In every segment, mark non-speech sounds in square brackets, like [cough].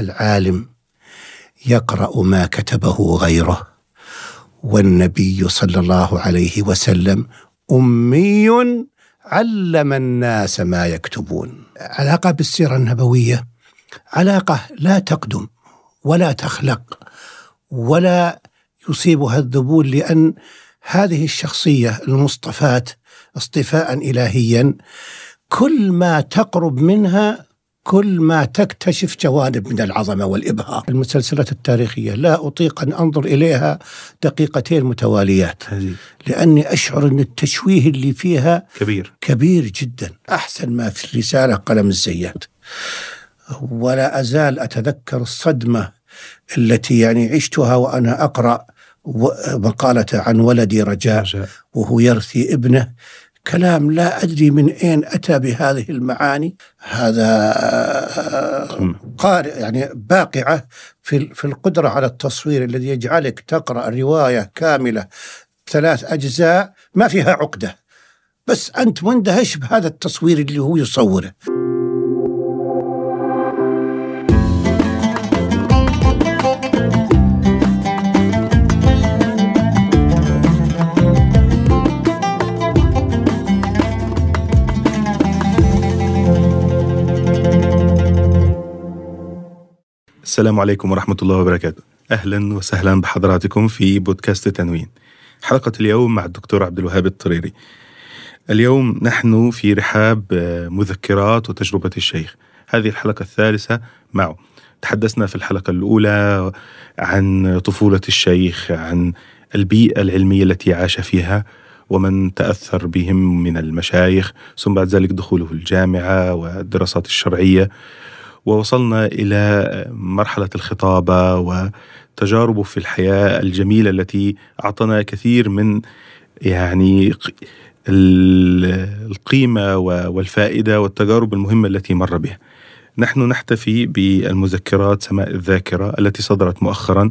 العالم يقرأ ما كتبه غيره. والنبي صلى الله عليه وسلم أمي علم الناس ما يكتبون. علاقة بالسيرة النبوية علاقة لا تقدم ولا تخلق ولا يصيبها الذبول لأن هذه الشخصية المصطفاة اصطفاء الهيا كل ما تقرب منها كل ما تكتشف جوانب من العظمة والابهار. المسلسلات التاريخية لا أطيق أن أنظر إليها دقيقتين متواليات لأني أشعر أن التشويه اللي فيها كبير كبير جدا، أحسن ما في الرسالة قلم الزيات. ولا أزال أتذكر الصدمة التي يعني عشتها وأنا أقرأ مقاله عن ولدي رجاء, رجاء. وهو يرثي ابنه كلام لا أدري من أين أتى بهذه المعاني. هذا قارئ يعني باقعة في في القدرة على التصوير الذي يجعلك تقرأ رواية كاملة ثلاث أجزاء ما فيها عقدة. بس أنت مندهش بهذا التصوير اللي هو يصوره. السلام عليكم ورحمة الله وبركاته. أهلا وسهلا بحضراتكم في بودكاست تنوين. حلقة اليوم مع الدكتور عبد الوهاب الطريري. اليوم نحن في رحاب مذكرات وتجربة الشيخ. هذه الحلقة الثالثة معه. تحدثنا في الحلقة الأولى عن طفولة الشيخ عن البيئة العلمية التي عاش فيها ومن تأثر بهم من المشايخ ثم بعد ذلك دخوله الجامعة والدراسات الشرعية. ووصلنا إلى مرحلة الخطابة وتجاربه في الحياة الجميلة التي أعطانا كثير من يعني القيمة والفائدة والتجارب المهمة التي مر بها. نحن نحتفي بالمذكرات سماء الذاكرة التي صدرت مؤخرا.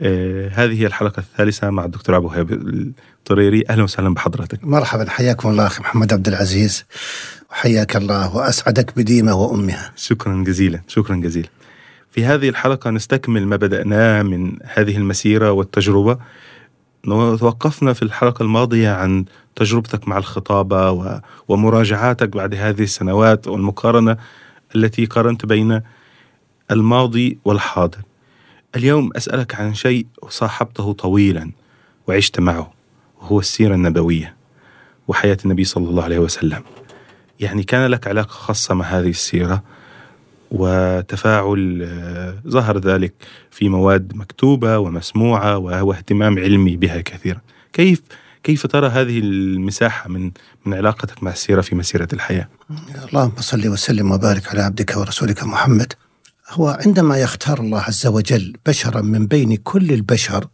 آه هذه هي الحلقة الثالثة مع الدكتور ابو هيب الطريري. أهلا وسهلا بحضرتك. مرحبا. حياكم الله أخي محمد عبد العزيز. حياك الله وأسعدك بديمة وأمها. شكرا جزيلا شكرا جزيلا. في هذه الحلقة نستكمل ما بدأناه من هذه المسيرة والتجربة. توقفنا في الحلقة الماضية عن تجربتك مع الخطابة ومراجعاتك بعد هذه السنوات والمقارنة التي قارنت بين الماضي والحاضر. اليوم أسألك عن شيء صاحبته طويلا وعشت معه وهو السيرة النبوية وحياة النبي صلى الله عليه وسلم يعني كان لك علاقة خاصة مع هذه السيرة وتفاعل آه، ظهر ذلك في مواد مكتوبة ومسموعة واهتمام علمي بها كثيرا كيف كيف ترى هذه المساحة من من علاقتك مع السيرة في مسيرة الحياة؟ اللهم صل وسلم وبارك على عبدك ورسولك محمد. هو عندما يختار الله عز وجل بشرا من بين كل البشر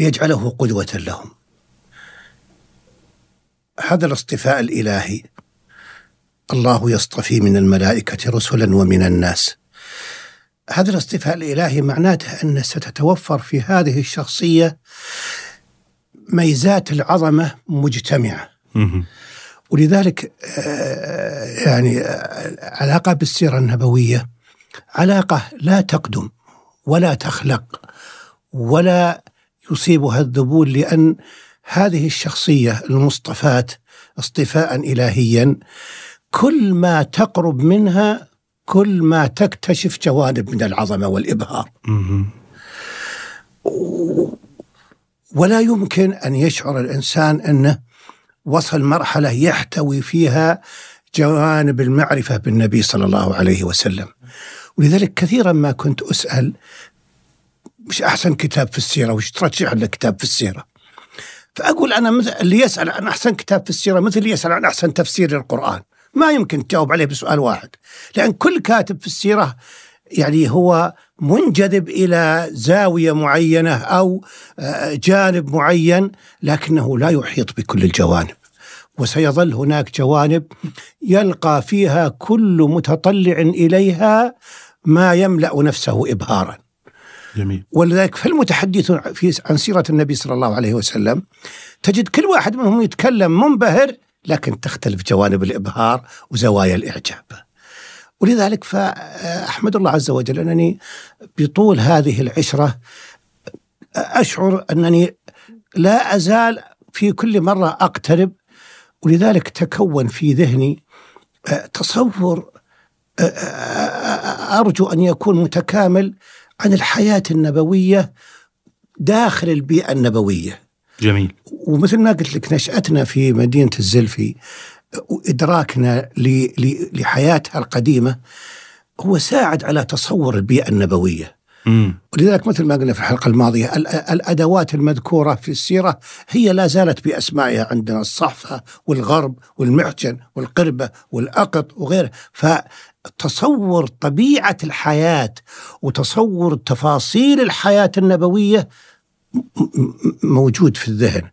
ليجعله قدوة لهم. هذا الاصطفاء الإلهي الله يصطفي من الملائكة رسلا ومن الناس. هذا الاصطفاء الإلهي معناته أن ستتوفر في هذه الشخصية ميزات العظمة مجتمعة. ولذلك آه، يعني علاقة بالسيرة النبوية علاقة لا تقدم ولا تخلق ولا يصيبها الذبول لأن هذه الشخصية المصطفاة اصطفاء إلهيا كل ما تقرب منها كل ما تكتشف جوانب من العظمة والإبهار. ولا يمكن أن يشعر الإنسان أنه وصل مرحلة يحتوي فيها جوانب المعرفة بالنبي صلى الله عليه وسلم. ولذلك كثيرا ما كنت أسأل مش أحسن كتاب في السيرة وش ترشح لك كتاب في السيرة؟ فأقول أنا مثل اللي يسأل عن أحسن كتاب في السيرة مثل اللي يسأل عن أحسن تفسير للقرآن. ما يمكن تجاوب عليه بسؤال واحد لأن كل كاتب في السيرة يعني هو منجذب إلى زاوية معينة أو آه، جانب معين لكنه لا يحيط بكل الجوانب وسيظل هناك جوانب يلقى فيها كل متطلع إليها ما يملأ نفسه إبهارا. جميل. ولذلك فالمتحدثون في عن سيرة النبي صلى الله عليه وسلم تجد كل واحد منهم يتكلم منبهر لكن تختلف جوانب الإبهار وزوايا الإعجاب. ولذلك فأحمد الله عز وجل أنني بطول هذه العشرة أشعر أنني لا أزال في كل مرة أقترب ولذلك تكون في ذهني آه، تصور آه، آه، أرجو أن يكون متكامل عن الحياة النبوية داخل البيئة النبوية. جميل. ومثل ما قلت لك نشأتنا في مدينة الزلفي وإدراكنا لحياتها القديمة هو ساعد على تصور البيئة النبوية. مم. ولذلك مثل ما قلنا في الحلقة الماضية الأدوات المذكورة في السيرة هي لا زالت بأسمائها عندنا الصحفة والغرب والمحجن والقربة والأقط وغيره فتصور طبيعة الحياة وتصور تفاصيل الحياة النبوية موجود في الذهن.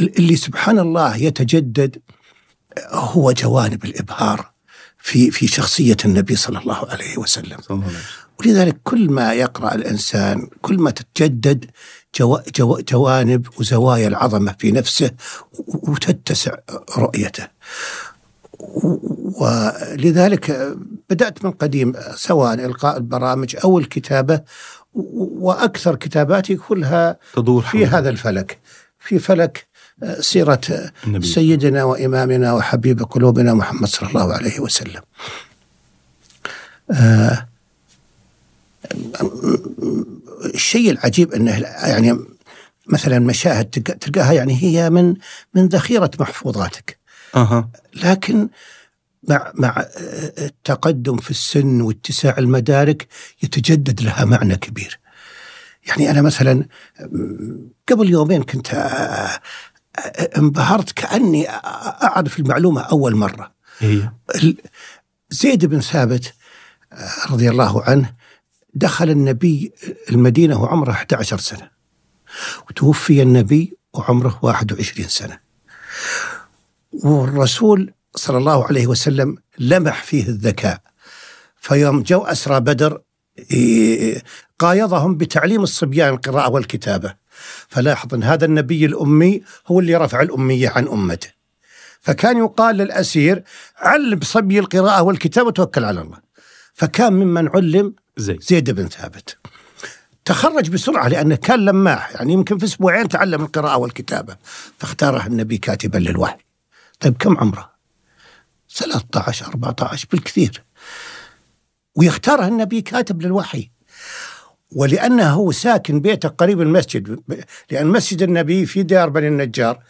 اللي سبحان الله يتجدد هو جوانب الإبهار في في شخصية النبي صلى الله عليه وسلم. صلى الله عليه وسلم. ولذلك كل ما يقرأ الإنسان كل ما تتجدد جو جو جوانب وزوايا العظمة في نفسه وتتسع رؤيته. ولذلك بدأت من قديم سواء إلقاء البرامج أو الكتابة وأكثر كتاباتي كلها تدور في هذا الفلك. في فلك سيرة النبي. سيدنا وإمامنا وحبيب قلوبنا محمد صلى الله عليه وسلم. آه الشيء العجيب أنه يعني مثلا مشاهد تلقاها يعني هي من من ذخيرة محفوظاتك. أها لكن مع مع التقدم في السن واتساع المدارك يتجدد لها معنى كبير. يعني أنا مثلا قبل يومين كنت انبهرت كأني أعرف المعلومة أول مرة. هي زيد بن ثابت رضي الله عنه دخل النبي المدينة وعمره 11 سنة. وتوفي النبي وعمره 21 سنة. والرسول صلى الله عليه وسلم لمح فيه الذكاء. فيوم جو أسرى بدر قايضهم بتعليم الصبيان القراءة والكتابة. فلاحظ أن هذا النبي الأمي هو اللي رفع الأمية عن أمته. فكان يقال للأسير علم صبي القراءة والكتابة وتوكل على الله. فكان ممن علم زيد, زيد بن ثابت. تخرج بسرعة لأنه كان لماح يعني يمكن في أسبوعين تعلم القراءة والكتابة فاختاره النبي كاتبا للوحي. طيب كم عمره؟ 13 14 بالكثير. ويختاره النبي كاتب للوحي. ولأنه هو ساكن بيته قريب المسجد لأن مسجد النبي في ديار بني النجار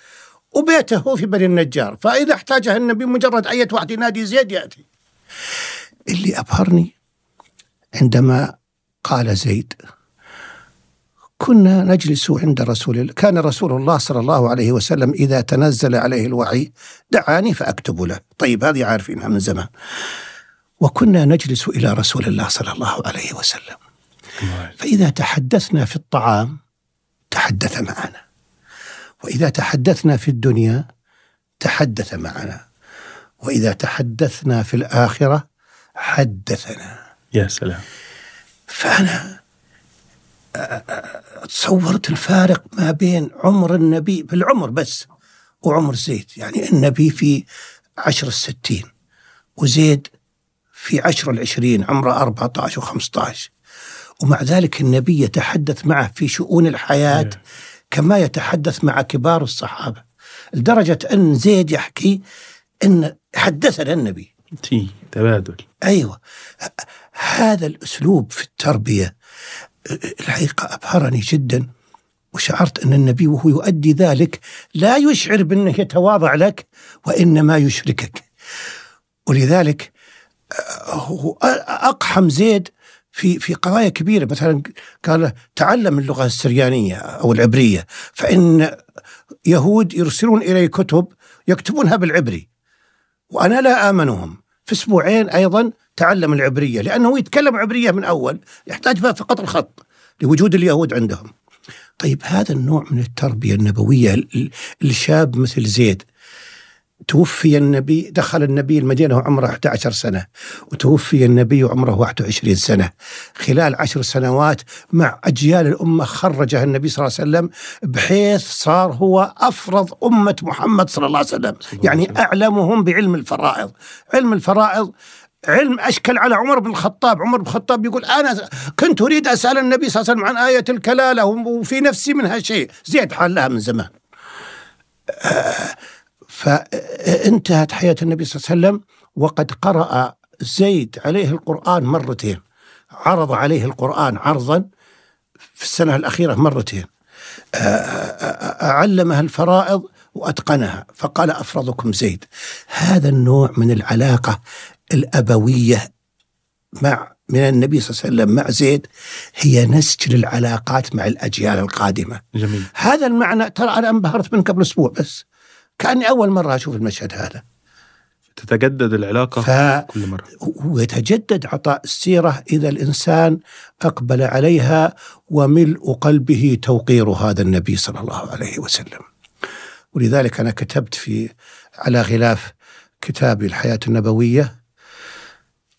وبيته هو في بني النجار. فإذا احتاجه النبي مجرد أي واحد ينادي زيد يأتي. اللي أبهرني عندما قال زيد كنا نجلس عند رسول الله كان رسول الله صلى الله عليه وسلم إذا تنزل عليه الوحي دعاني فأكتب له. طيب هذه عارفينها من زمان. وكنا نجلس إلى رسول الله صلى الله عليه وسلم. فإذا تحدثنا في الطعام تحدث معنا. وإذا تحدثنا في الدنيا تحدث معنا. وإذا تحدثنا في الآخرة حدثنا. يا سلام. فأنا تصورت الفارق ما بين عمر النبي بالعمر بس وعمر زيد. يعني النبي في عشر الستين وزيد في عشر العشرين عمره 14 و15 ومع ذلك النبي يتحدث معه في شؤون الحياة كما يتحدث مع كبار الصحابة. لدرجة أن زيد يحكي أن حدثنا النبي. تي تبادل. أيوه. هذا الأسلوب في التربية الحقيقة أبهرني جدا وشعرت أن النبي وهو يؤدي ذلك لا يشعر بأنه يتواضع لك وإنما يشركك. ولذلك هو أقحم زيد في في قضايا كبيرة. مثلا قال تعلم اللغة السريانية أو العبرية فإن يهود يرسلون الي كتب يكتبونها بالعبري وأنا لا آمنهم. في أسبوعين أيضا تعلم العبرية لأنه يتكلم عبرية من أول يحتاج فقط الخط لوجود اليهود عندهم. طيب هذا النوع من التربية النبوية الشاب مثل زيد توفي النبي دخل النبي المدينة وعمره 11 سنة وتوفي النبي وعمره 21 سنة. خلال عشر سنوات مع أجيال الأمة خرجها النبي صلى الله عليه وسلم بحيث صار هو أفرض أمة محمد صلى الله عليه وسلم. يعني أعلمهم بعلم الفرائض. علم الفرائض علم أشكل على عمر بن الخطاب. عمر بن الخطاب يقول أنا كنت أريد أسأل النبي صلى الله عليه وسلم عن آية الكلالة وفي نفسي منها شيء زيد حلها من زمان. آه، فانتهت حياة النبي صلى الله عليه وسلم وقد قرأ زيد عليه القرآن مرتين. عرض عليه القرآن عرضا في السنة الأخيرة مرتين. علمها الفرائض وأتقنها. فقال أفرضكم زيد هذا النوع من العلاقة الأبوية مع من النبي صلى الله عليه وسلم مع زيد هي نسج للعلاقات مع الأجيال القادمة. جميل. هذا المعنى ترى أنا انبهرت من قبل أسبوع بس كأني أول مرة أشوف المشهد هذا. تتجدد العلاقة ف... كل مرة. ويتجدد عطاء السيرة إذا الإنسان أقبل عليها وملء قلبه توقير هذا النبي صلى الله عليه وسلم. ولذلك أنا كتبت في على غلاف كتابي الحياة النبوية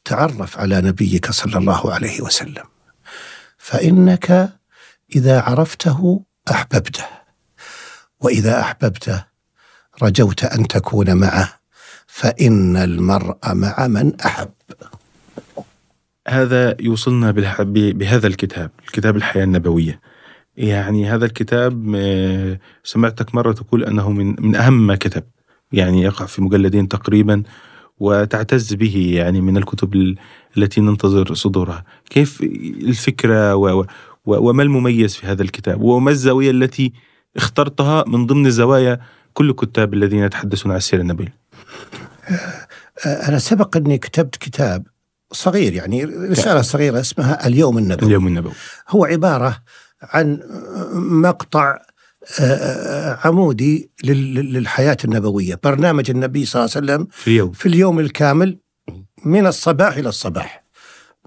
تعرف على نبيك صلى الله عليه وسلم. فإنك إذا عرفته أحببته وإذا أحببته رجوت أن تكون معه فإن المرء مع من أحب. هذا يوصلنا بهذا الكتاب الكتاب الحياة النبوية. يعني هذا الكتاب آه، سمعتك مرة تقول أنه من, من أهم ما كتب. يعني يقع في مجلدين تقريبا وتعتز به يعني من الكتب ال- التي ننتظر صدورها. كيف الفكرة و و وما المميز في هذا الكتاب؟ وما الزاوية التي اخترتها من ضمن زوايا كل الكتاب الذين يتحدثون عن السيرة النبوية أنا سبق أني كتبت كتاب صغير يعني رسالة صغيرة اسمها اليوم النبوي. اليوم النبوي. هو عبارة عن مقطع آه، عمودي لل- للحياة النبوية. برنامج النبي صلى الله عليه وسلم في اليوم. في اليوم الكامل من الصباح إلى الصباح.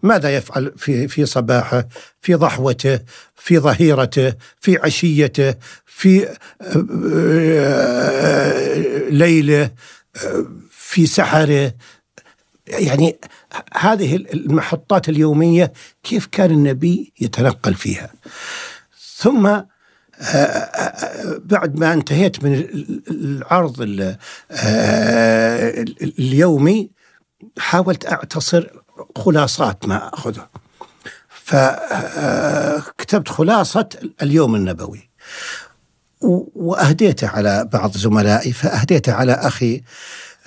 ماذا يفعل في في صباحه؟ في ضحوته في ظهيرته في عشيته في آه، ليله آه، في سحره. يعني هذه المحطات اليومية كيف كان النبي يتنقل فيها؟ ثم آه، آه، بعد ما انتهيت من ال- العرض ال- آه، اليومي حاولت أعتصر خلاصات ما أخذه. فكتبت خلاصة اليوم النبوي. و- وأهديته على بعض زملائي فأهديته على آه،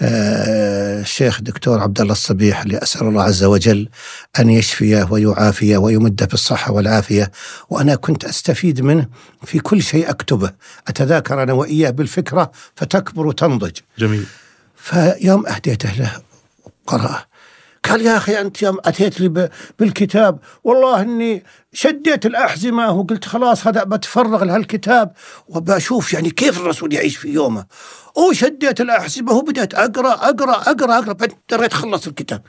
الشيخ دكتور عبد الله الصبيح اللي أسأل الله عز وجل أن يشفيه ويعافيه ويمده بالصحه والعافية وأنا كنت أستفيد منه في كل شيء أكتبه أتذاكر أنا وإياه بالفكرة فتكبر وتنضج. جميل. فيوم أهديته له قرأه. قال يا أخي أنت يوم أتيت لي بالكتاب والله إني شديت الأحزمة. وقلت خلاص هذا بتفرغ لهالكتاب وبشوف يعني كيف الرسول يعيش في يومه. وشديت الأحزمة وبدأت أقرأ أقرأ أقرأ أقرأ بعدين اضطريت اخلص الكتاب.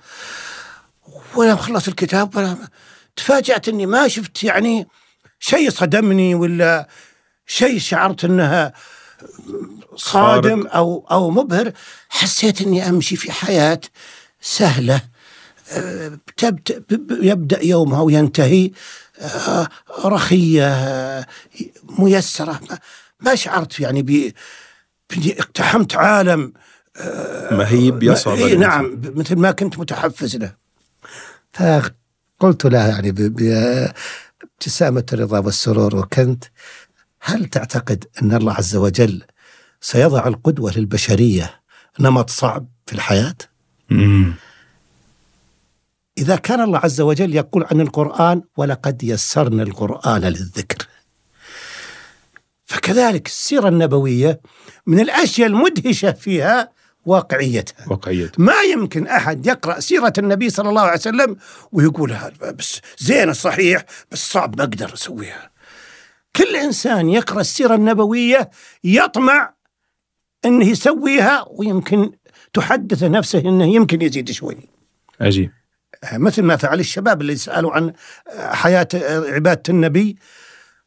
ولما خلص الكتاب تفاجأت إني ما شفت يعني شيء صدمني ولا شيء شعرت إنها صادم أو أو مبهر. حسيت إني أمشي في حياة سهلة. آه، يبدأ يومها وينتهي آه، رخية آه، ميسرة ما- شعرت يعني ب اقتحمت عالم مهيب يصعب الإنسان. نعم مثل ما كنت متحفز له فقلت له يعني بابتسامة الرضا والسرور وكنت هل تعتقد أن الله عز وجل سيضع القدوة للبشرية نمط صعب في الحياة مم. إذا كان الله عز وجل يقول عن القرآن ولقد يسرنا القرآن للذكر فكذلك السيرة النبوية من الأشياء المدهشة فيها واقعيتها واقعية ما يمكن أحد يقرأ سيرة النبي صلى الله عليه وسلم ويقول بس زين صحيح بس صعب ما أقدر أسويها. كل إنسان يقرأ السيرة النبوية يطمع إنه يسويها ويمكن تحدث نفسه إنه يمكن يزيد شوي. عجيب مثل ما فعل الشباب اللي سألوا عن حياة عبادة النبي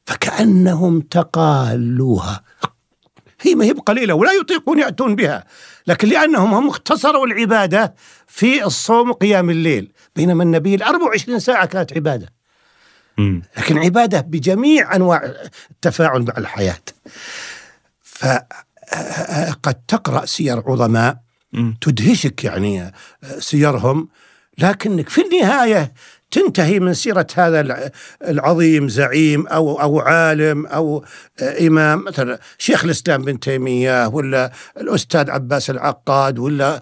فكأنهم تقالوها. هي ما هي بقليلة ولا يطيقون يأتون بها، لكن لأنهم هم اختصروا العبادة في الصوم وقيام الليل، بينما النبي ال 24 ساعة كانت عبادة، مم. لكن عبادة بجميع أنواع التفاعل مع الحياة. فقد تقرأ سير عظماء. تدهشك يعني سيرهم لكنك في النهاية تنتهي من سيرة هذا العظيم زعيم أو أو عالم أو إمام مثلا شيخ الإسلام بن تيمية ولا الأستاذ عباس العقاد ولا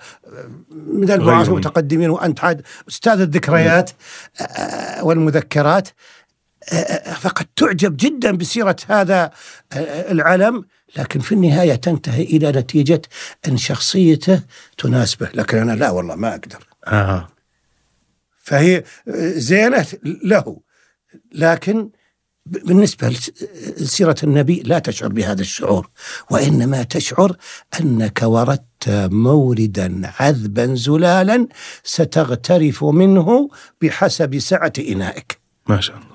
من المعاصر المتقدمين وأنت عاد أستاذ الذكريات آه، والمذكرات آه، فقد تعجب جدا بسيرة هذا آه، العلم لكن في النهاية تنتهي إلى نتيجة أن شخصيته تناسبه لكن أنا لا والله ما أقدر. آه. فهي زينة له. لكن بالنسبة لسيرة النبي لا تشعر بهذا الشعور وإنما تشعر أنك وردت موردا عذبا زلالا ستغترف منه بحسب سعة إنائك. ما شاء الله.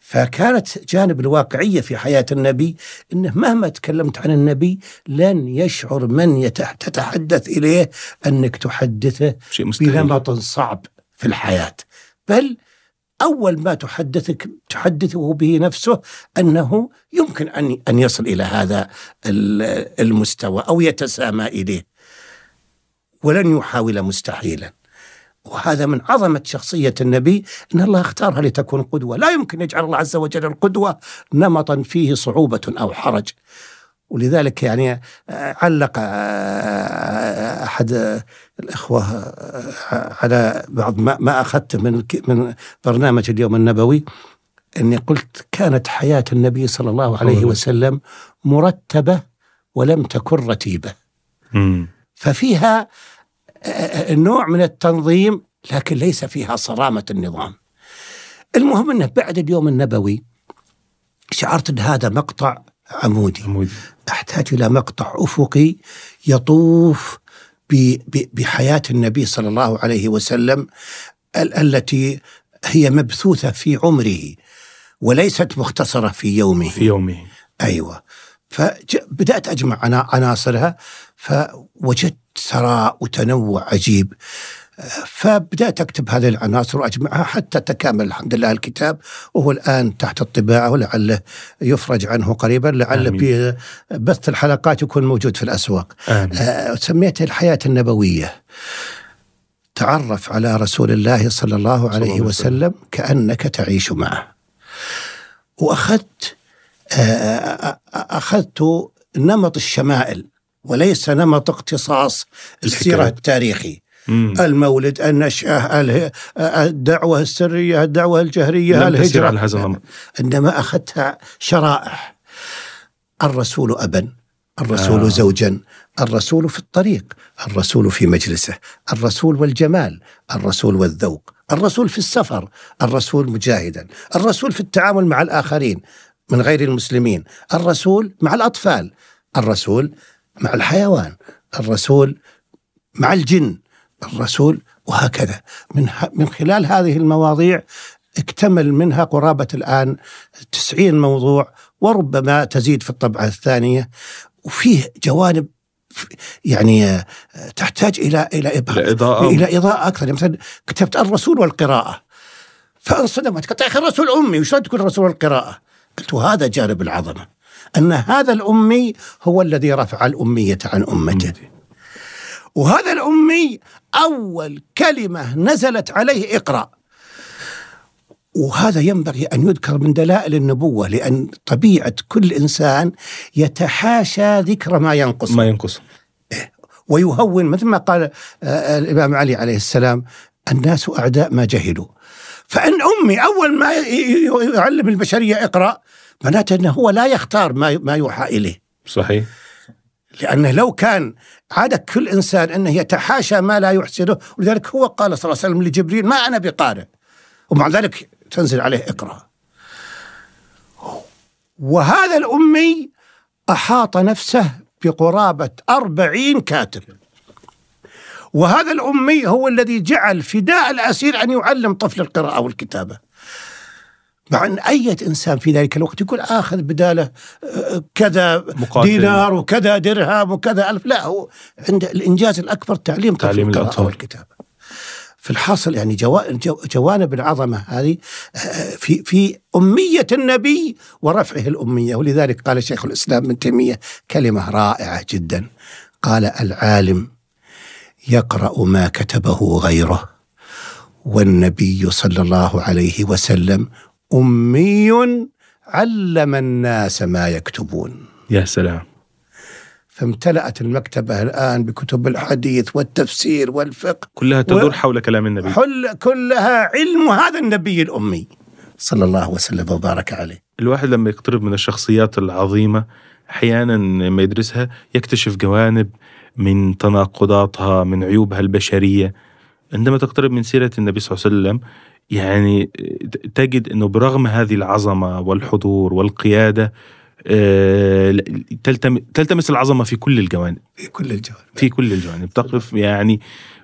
فكانت جانب الواقعية في حياة النبي أنه مهما تكلمت عن النبي لن يشعر من تتحدث إليه أنك تحدثه شيء. بنمط صعب. في الحياة. بل أول ما تحدثك تحدثه به نفسه أنه يمكن أن أن يصل إلى هذا المستوى أو يتسامى إليه. ولن يحاول مستحيلا. وهذا من عظمة شخصية النبي أن الله اختارها لتكون قدوة. لا يمكن يجعل الله عز وجل القدوة نمطا فيه صعوبة أو حرج. ولذلك يعني آه، علق آه، أحد الإخوة آه، على بعض ما, ما اخذته من من برنامج اليوم النبوي إني قلت كانت حياة النبي صلى الله عليه وسلم مرتبة ولم تكن رتيبة. ففيها نوع من التنظيم لكن ليس فيها صرامة النظام. المهم إنه بعد اليوم النبوي شعرت إن هذا مقطع عمودي, عمودي. أحتاج إلى مقطع أفقي يطوف بحياة النبي صلى الله عليه وسلم التي هي مبثوثة في عمره وليست مختصرة في يومه. في يومه. أيوه. فبدات أجمع عناصرها فوجدت ثراء وتنوع عجيب. فبدأت أكتب هذه العناصر وأجمعها حتى تكامل الحمد لله الكتاب وهو الآن تحت الطباعة ولعله يفرج عنه قريبا لعل بث الحلقات يكون موجود في الأسواق. آه سميته الحياة النبوية. تعرف على رسول الله صلى الله عليه وسلم. كأنك تعيش معه. وأخذت آه أخذت نمط الشمائل وليس نمط اقتصاص السيرة التاريخي. مم. المولد النشأة الدعوة السرية الدعوة الجهرية الهجرة على هذا الأمر إنما أخذتها شرائح الرسول أبا الرسول آه. زوجا الرسول في الطريق الرسول في مجلسه الرسول والجمال الرسول والذوق الرسول في السفر الرسول مجاهدا الرسول في التعامل مع الآخرين من غير المسلمين الرسول مع الأطفال الرسول مع الحيوان الرسول مع الجن الرسول وهكذا. من من خلال هذه المواضيع اكتمل منها قرابة الآن 90 موضوع وربما تزيد في الطبعة الثانية وفيه جوانب يعني تحتاج إلى إلى إضاءة. إلى إضاءة أكثر. يعني مثلا كتبت الرسول والقراءة. فانصدمت قلت يا أخي الرسول أمي وشلون تكون الرسول والقراءة؟ قلت وهذا جانب العظمة أن هذا الأمي هو الذي رفع الأمية عن أمته. وهذا الأمي أول كلمة نزلت عليه اقرأ. وهذا ينبغي أن يذكر من دلائل النبوة لأن طبيعة كل إنسان يتحاشى ذكر ما ينقص. ما ينقص. إيه، ويهون مثل ما قال آه، الإمام علي عليه السلام الناس أعداء ما جهلوا. فإن أمي أول ما يعلم البشرية اقرأ معناته أنه هو لا يختار ما ما يوحى إليه. صحيح. لأنه لو كان عادة كل إنسان أنه يتحاشى ما لا يحسنه ولذلك هو قال صلى الله عليه وسلم لجبريل ما أنا بقارئ. ومع ذلك تنزل عليه اقرأ. وهذا الأمي أحاط نفسه بقرابة أربعين كاتب. وهذا الأمي هو الذي جعل فداء الأسير أن يعلم طفل القراءة والكتابة. مع أن أي إنسان في ذلك الوقت يقول آخذ بداله آه، كذا مقاتل. دينار وكذا درهم وكذا ألف. لا هو عند الإنجاز الأكبر تعليم تعليم الأطفال. والكتابة. في الحاصل يعني جوانب العظمة هذه آه، في في أمية النبي ورفعه الأمية. ولذلك قال شيخ الإسلام ابن تيمية كلمة رائعة جدا. قال العالم يقرأ ما كتبه غيره والنبي صلى الله عليه وسلم أمي علم الناس ما يكتبون. يا سلام. فامتلأت المكتبة الآن بكتب الحديث والتفسير والفقه. كلها تدور حول كلام النبي. حل كلها علم هذا النبي الأمي. صلى الله وسلم وبارك عليه. الواحد لما يقترب من الشخصيات العظيمة أحيانا ما يدرسها يكتشف جوانب من تناقضاتها من عيوبها البشرية. عندما تقترب من سيرة النبي صلى الله عليه وسلم يعني تجد أنه برغم هذه العظمة والحضور والقيادة آه، تلتم- تلتمس العظمة في كل الجوانب. في كل الجوانب. في كل الجوانب. تقف يعني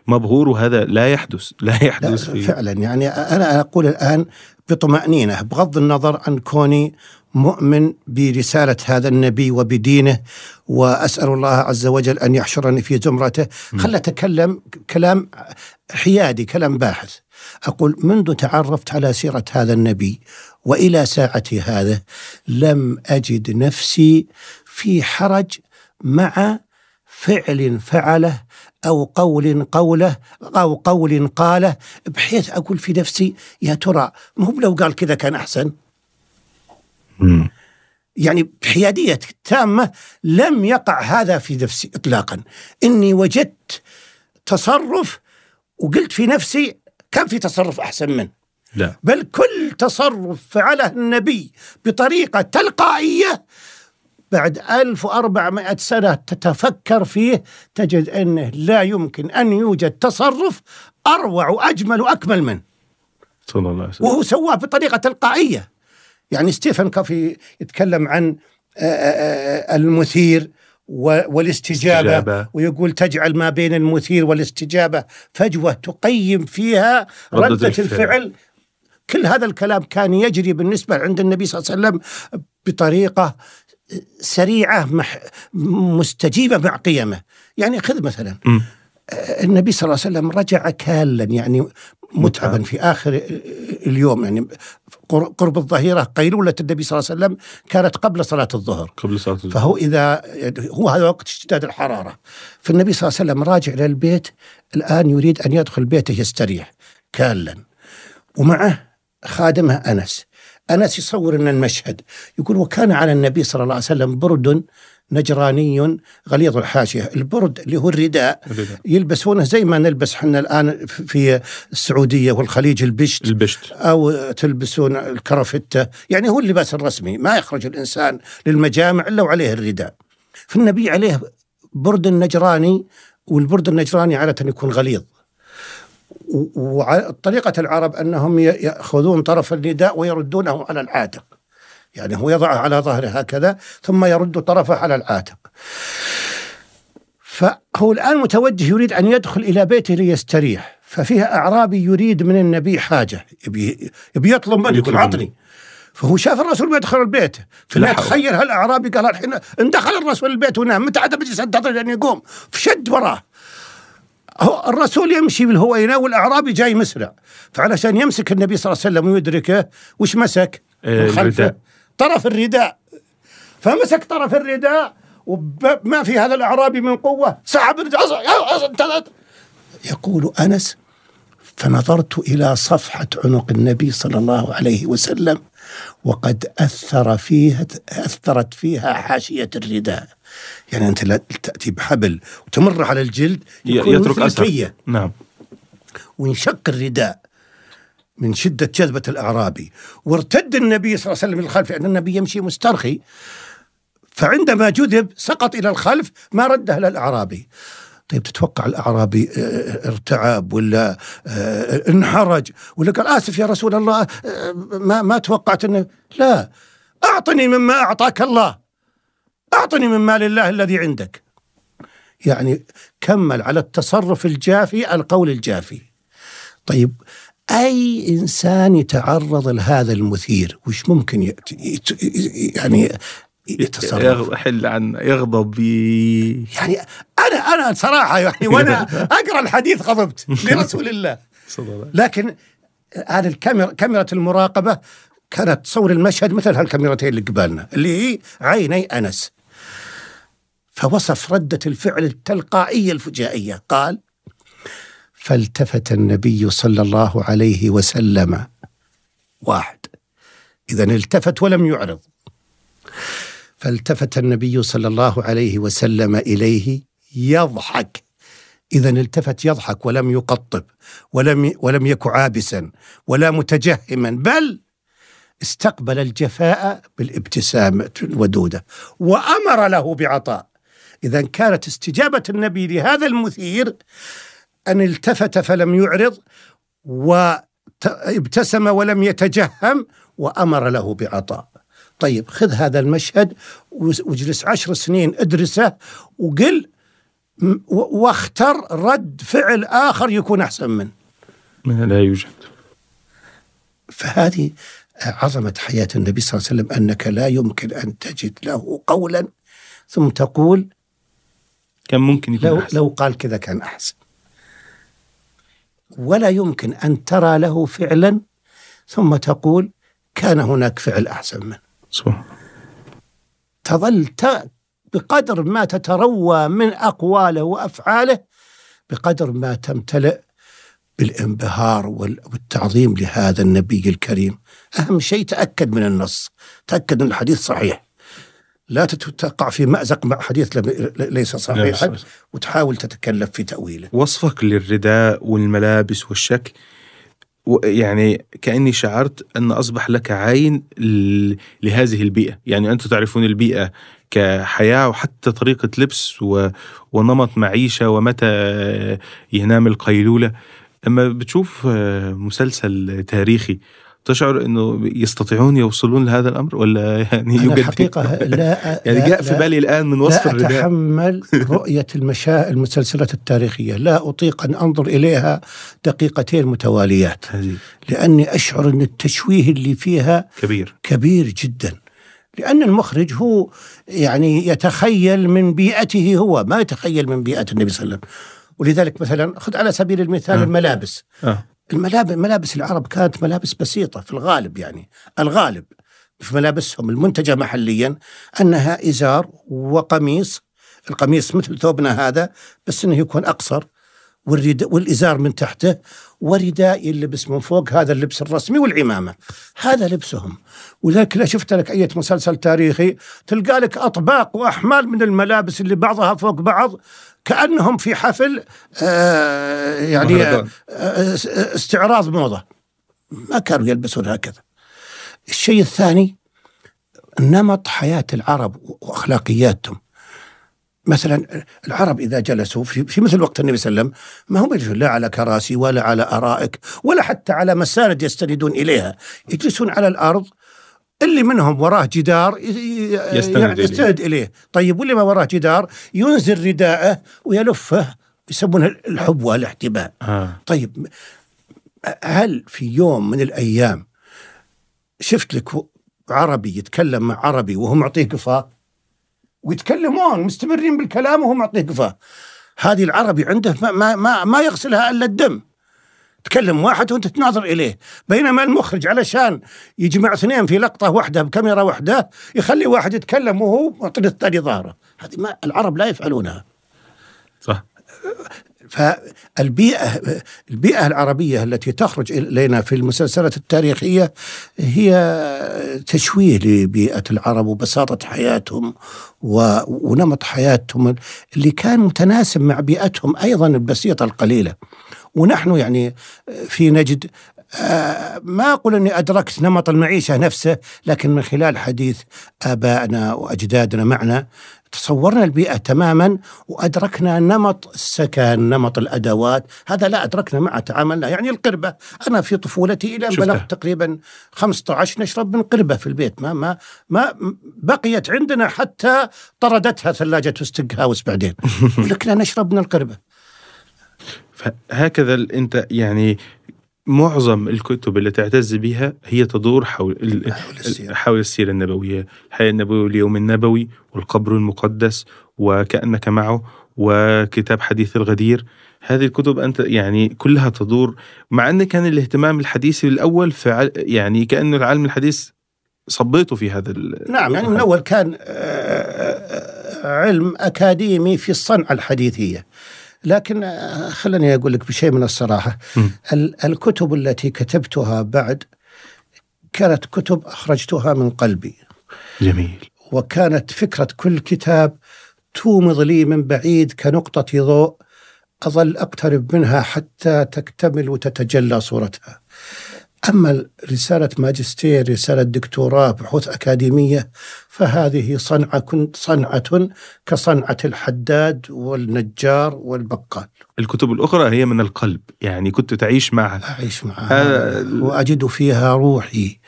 مبهور وهذا لا يحدث لا لا يحدث في فعلا. يعني أنا أقول الآن بطمأنينة بغض النظر عن كوني مؤمن برسالة هذا النبي وبدينه وأسأل الله عز وجل أن يحشرني في زمرته. خل أتكلم كلام حيادي كلام باحث. أقول منذ تعرفت على سيرة هذا النبي وإلى ساعتي هذا لم أجد نفسي في حرج مع فعل فعله أو قول قوله أو قول قاله بحيث أقول في نفسي يا ترى مو لو قال كذا كان أحسن مم. يعني بحيادية تامة لم يقع هذا في نفسي إطلاقا إني وجدت تصرف وقلت في نفسي كان في تصرف أحسن منه. لا. بل كل تصرف فعله النبي بطريقة تلقائية بعد 1400 سنة تتفكر فيه تجد أنه لا يمكن أن يوجد تصرف أروع وأجمل وأكمل منه. صلى الله عليه وسلم. وهو سواه بطريقة تلقائية. يعني ستيفن كافي يتكلم عن آه، آه، آه، المثير. والاستجابة استجابة. ويقول تجعل ما بين المثير والاستجابة فجوة تقيم فيها ردة ردة, الفعل. الفعل كل هذا الكلام كان يجري بالنسبة عند النبي صلى الله عليه وسلم بطريقة سريعة مح مستجيبة مع قيمه يعني خذ مثلا مم. النبي صلى الله عليه وسلم رجع كالا يعني متعبا متعب. في آخر اليوم يعني قرب الظهيرة قيلولة النبي صلى الله عليه وسلم كانت قبل صلاة الظهر. قبل صلاة الظهر. فهو إذا هو هذا وقت اشتداد الحرارة. فالنبي صلى الله عليه وسلم راجع إلى البيت الآن يريد أن يدخل بيته يستريح كالا. ومعه خادمه أنس. أنس يصور لنا المشهد. يقول وكان على النبي صلى الله عليه وسلم برد نجراني غليظ الحاشية. البرد اللي هو الرداء الرداء. يلبسونه زي ما نلبس إحنا الآن في السعودية والخليج البشت البشت. أو تلبسون الكرافتة يعني هو اللباس الرسمي. ما يخرج الإنسان للمجامع إلا وعليه الرداء. فالنبي عليه برد النجراني والبرد النجراني عادة يكون غليظ. وطريقة العرب أنهم ي- يأخذون طرف الرداء ويردونه على العاتق يعني هو يضعه على ظهره هكذا ثم يرد طرفه على العاتق فهو الآن متوجه يريد أن يدخل إلى بيته ليستريح ففيها أعرابي يريد من النبي حاجة يبي, يبي يطلب منه يقول. عطني فهو شاف الرسول بيدخل البيت فلا لا حول. تخيل هالاعرابي قال الحين إن دخل الرسول البيت ونام متى عاد بجلس انتظر لين يقوم فشد وراه هو الرسول يمشي بالهوينة والأعرابي جاي مسرع فعلشان يمسك النبي صلى الله عليه وسلم ويدركه وش مسك؟ آه، من خلفه الرداء. طرف الرداء. فمسك طرف الرداء وما في هذا الإعرابي من قوة. سحب يقول أنس فنظرت إلى صفحة عنق النبي صلى الله عليه وسلم وقد أثر فيها أثرت فيها حاشية الرداء. يعني أنت لا تأتي بحبل وتمر على الجلد يترك أثر. نعم. وانشق الرداء. من شدة جذبة الأعرابي وارتد النبي صلى الله عليه وسلم للخلف لأن النبي يمشي مسترخي. فعندما جذب سقط إلى الخلف ما رده للأعرابي طيب تتوقع الأعرابي آه، ارتعب ولا آه، انحرج؟ ولا قال آسف يا رسول الله آه، ما ما توقعت أنه؟ لا. أعطني مما أعطاك الله. أعطني من مال الله الذي عندك. يعني كمل على التصرف الجافي القول الجافي. طيب أي إنسان يتعرض لهذا المثير؟ وش ممكن يأتي يعني يتصرف؟ يغ- حل عن يغضب يعني أنا أنا صراحة يعني وأنا [laughs] أقرأ الحديث غضبت لرسول الله. لكن هذه الكاميرا كاميرا المراقبة كانت تصور المشهد مثل هالكاميرتين اللي قبالنا اللي هي عيني أنس. فوصف ردة الفعل التلقائية الفجائية. قال فالتفت النبي صلى الله عليه وسلم. واحد. إذا التفت ولم يعرض. فالتفت النبي صلى الله عليه وسلم إليه يضحك. إذا التفت يضحك ولم يقطب ولم ولم يك عابسا ولا متجهما بل استقبل الجفاء بالابتسامة الودودة وأمر له بعطاء. إذا كانت استجابة النبي لهذا المثير أن التفت فلم يعرض وابتسم ولم يتجهم وأمر له بعطاء. طيب خذ هذا المشهد واجلس عشر سنين ادرسه وقل واختر رد فعل آخر يكون أحسن منه. لا يوجد. فهذه عظمة حياة النبي صلى الله عليه وسلم أنك لا يمكن أن تجد له قولا. ثم تقول كان ممكن يكون لو, أحسن. لو قال كذا كان أحسن. ولا يمكن أن ترى له فعلا ثم تقول كان هناك فعل أحسن منه. سبحان تظل بقدر ما تتروى من أقواله وأفعاله بقدر ما تمتلئ بالانبهار والتعظيم لهذا النبي الكريم. أهم شيء تأكد من النص تأكد أن الحديث صحيح. لا تقع في مأزق مع حديث ليس صحيحا وتحاول تتكلف في تأويله. وصفك للرداء والملابس والشك. يعني كأني شعرت أن أصبح لك عين لهذه البيئة. يعني أنتم تعرفون البيئة كحياة وحتى طريقة لبس ونمط معيشة ومتى ينام القيلولة. أما بتشوف مسلسل تاريخي تشعر إنه يستطيعون يوصلون لهذا الأمر ولا يعني أنا يوجد الحقيقة [laughs] لا يعني جاء في بالي الآن من وصف لا الرداء. أتحمل [laughs] رؤية المشا المسلسلات التاريخية. لا أطيق أن أنظر إليها دقيقتين متواليات. لأني أشعر أن التشويه اللي فيها كبير. كبير جدا. لأن المخرج هو يعني يتخيل من بيئته هو ما يتخيل من بيئة النبي صلى الله عليه وسلم. ولذلك مثلا خذ على سبيل المثال آه. الملابس. آه. الملابس ملابس العرب كانت ملابس بسيطة في الغالب يعني. الغالب في ملابسهم المنتجة محليا أنها إزار وقميص. القميص مثل ثوبنا هذا بس أنه يكون أقصر والإزار من تحته ورداء يلبس من فوق هذا اللبس الرسمي والعمامة. هذا لبسهم. ولذلك لا شفت لك أي مسلسل تاريخي. تلقى لك أطباق وأحمال من الملابس اللي بعضها فوق بعض كأنهم في حفل آه يعني آه استعراض موضة. ما كانوا يلبسون هكذا. الشيء الثاني نمط حياة العرب وأخلاقياتهم. مثلا العرب إذا جلسوا في, في مثل وقت النبي صلى الله عليه وسلم ما هم يجلسون لا على كراسي ولا على آرائك ولا حتى على مساند يستندون إليها. يجلسون على الأرض اللي منهم وراه جدار يستند, يستند إليه. طيب واللي ما وراه جدار ينزل رداءه ويلفه يسمونه الحب والاحتباء. آه. طيب هل في يوم من الأيام شفت لك عربي يتكلم مع عربي وهو معطيه قفاه ويتكلمون مستمرين بالكلام وهو معطيه قفاه هذه العربي عنده ما, ما, ما يغسلها إلا الدم. تكلم واحد وأنت تناظر إليه. بينما المخرج علشان يجمع اثنين في لقطة واحدة بكاميرا واحدة يخلي واحد يتكلم وهو معطي الثاني ظهره هذه ما العرب لا يفعلونها. صح. فالبيئة البيئة العربية التي تخرج إلينا في المسلسلات التاريخية هي تشويه لبيئة العرب وبساطة حياتهم ونمط حياتهم اللي كان متناسب مع بيئتهم أيضا البسيطة القليلة. ونحن يعني في نجد آه، ما أقول أني أدركت نمط المعيشة نفسه لكن من خلال حديث آبائنا وأجدادنا معنا تصورنا البيئة تماما وأدركنا نمط السكن نمط الأدوات. هذا لا أدركنا معه تعاملنا يعني القربة. أنا في طفولتي إلى أن بلغت تقريبا 15 نشرب من قربة في البيت. ما ما ما بقيت عندنا حتى طردتها ثلاجة وستيك هاوس بعدين. [laughs] ولكن نشرب من القربة. فهكذا أنت يعني معظم الكتب اللي تعتز بها هي تدور حول حول السيرة, حول السيرة النبوية. الحياة النبوية واليوم النبوي والقبر المقدس وكأنك معه وكتاب حديث الغدير. هذه الكتب أنت يعني كلها تدور مع أن كان الاهتمام الحديثي الأول فعل يعني كأنه العالم الحديث صبيته في هذا نعم يعني من أول كان آه، آه، علم أكاديمي في الصنعة الحديثية. لكن آه، خلني أقول لك بشيء من الصراحة مم. ال- الكتب التي كتبتها بعد كانت كتب أخرجتها من قلبي جميل وكانت فكرة كل كتاب تومض لي من بعيد كنقطة ضوء أظل أقترب منها حتى تكتمل وتتجلى صورتها. أما رسالة ماجستير، رسالة دكتوراه، بحوث أكاديمية فهذه صنعة كنت صنعة كصنعة الحداد والنجار والبقال. الكتب الأخرى هي من القلب يعني كنت تعيش معها. أعيش معها. هذا- وأجد فيها روحي.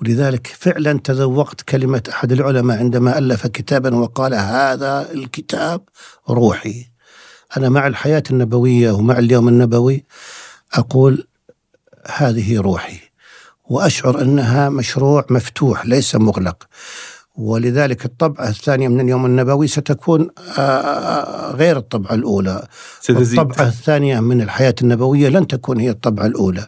ولذلك فعلا تذوقت كلمة أحد العلماء عندما ألف كتابا وقال هذا الكتاب روحي. أنا مع الحياة النبوية ومع اليوم النبوي أقول هذه روحي. وأشعر أنها مشروع مفتوح ليس مغلق. ولذلك الطبعة الثانية من اليوم النبوي ستكون آه، غير الطبعة الأولى. ستزيد. الطبعة الثانية من الحياة النبوية لن تكون هي الطبعة الأولى.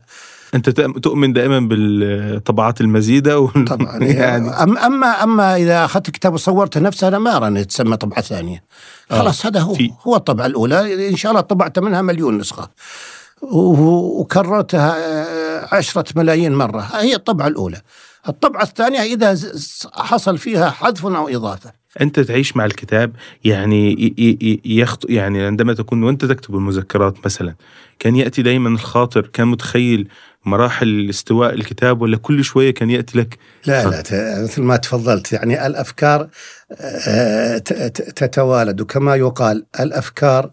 أنت تؤمن دائما بالطبعات المزيدة وال... طبعا [laughs] يعني. أما أما إذا أخذت كتاب وصورته نفسه أنا ما أرى أنه يتسمى طبعة ثانية. خلاص هذا هو. في- هو الطبعة الأولى. إن شاء الله طبعت منها مليون نسخة. و- وكررتها آه، عشرة ملايين مرة. هي الطبعة الأولى. الطبعة الثانية إذا حصل فيها حذف أو إضافة. أنت تعيش مع الكتاب يعني يخط... يعني عندما تكون وأنت تكتب المذكرات مثلا كان يأتي دائما الخاطر كان متخيل مراحل استواء الكتاب ولا كل شوية كان يأتي لك؟ لا لا مثل ما تفضلت يعني الأفكار آه، تتوالد. وكما يقال الأفكار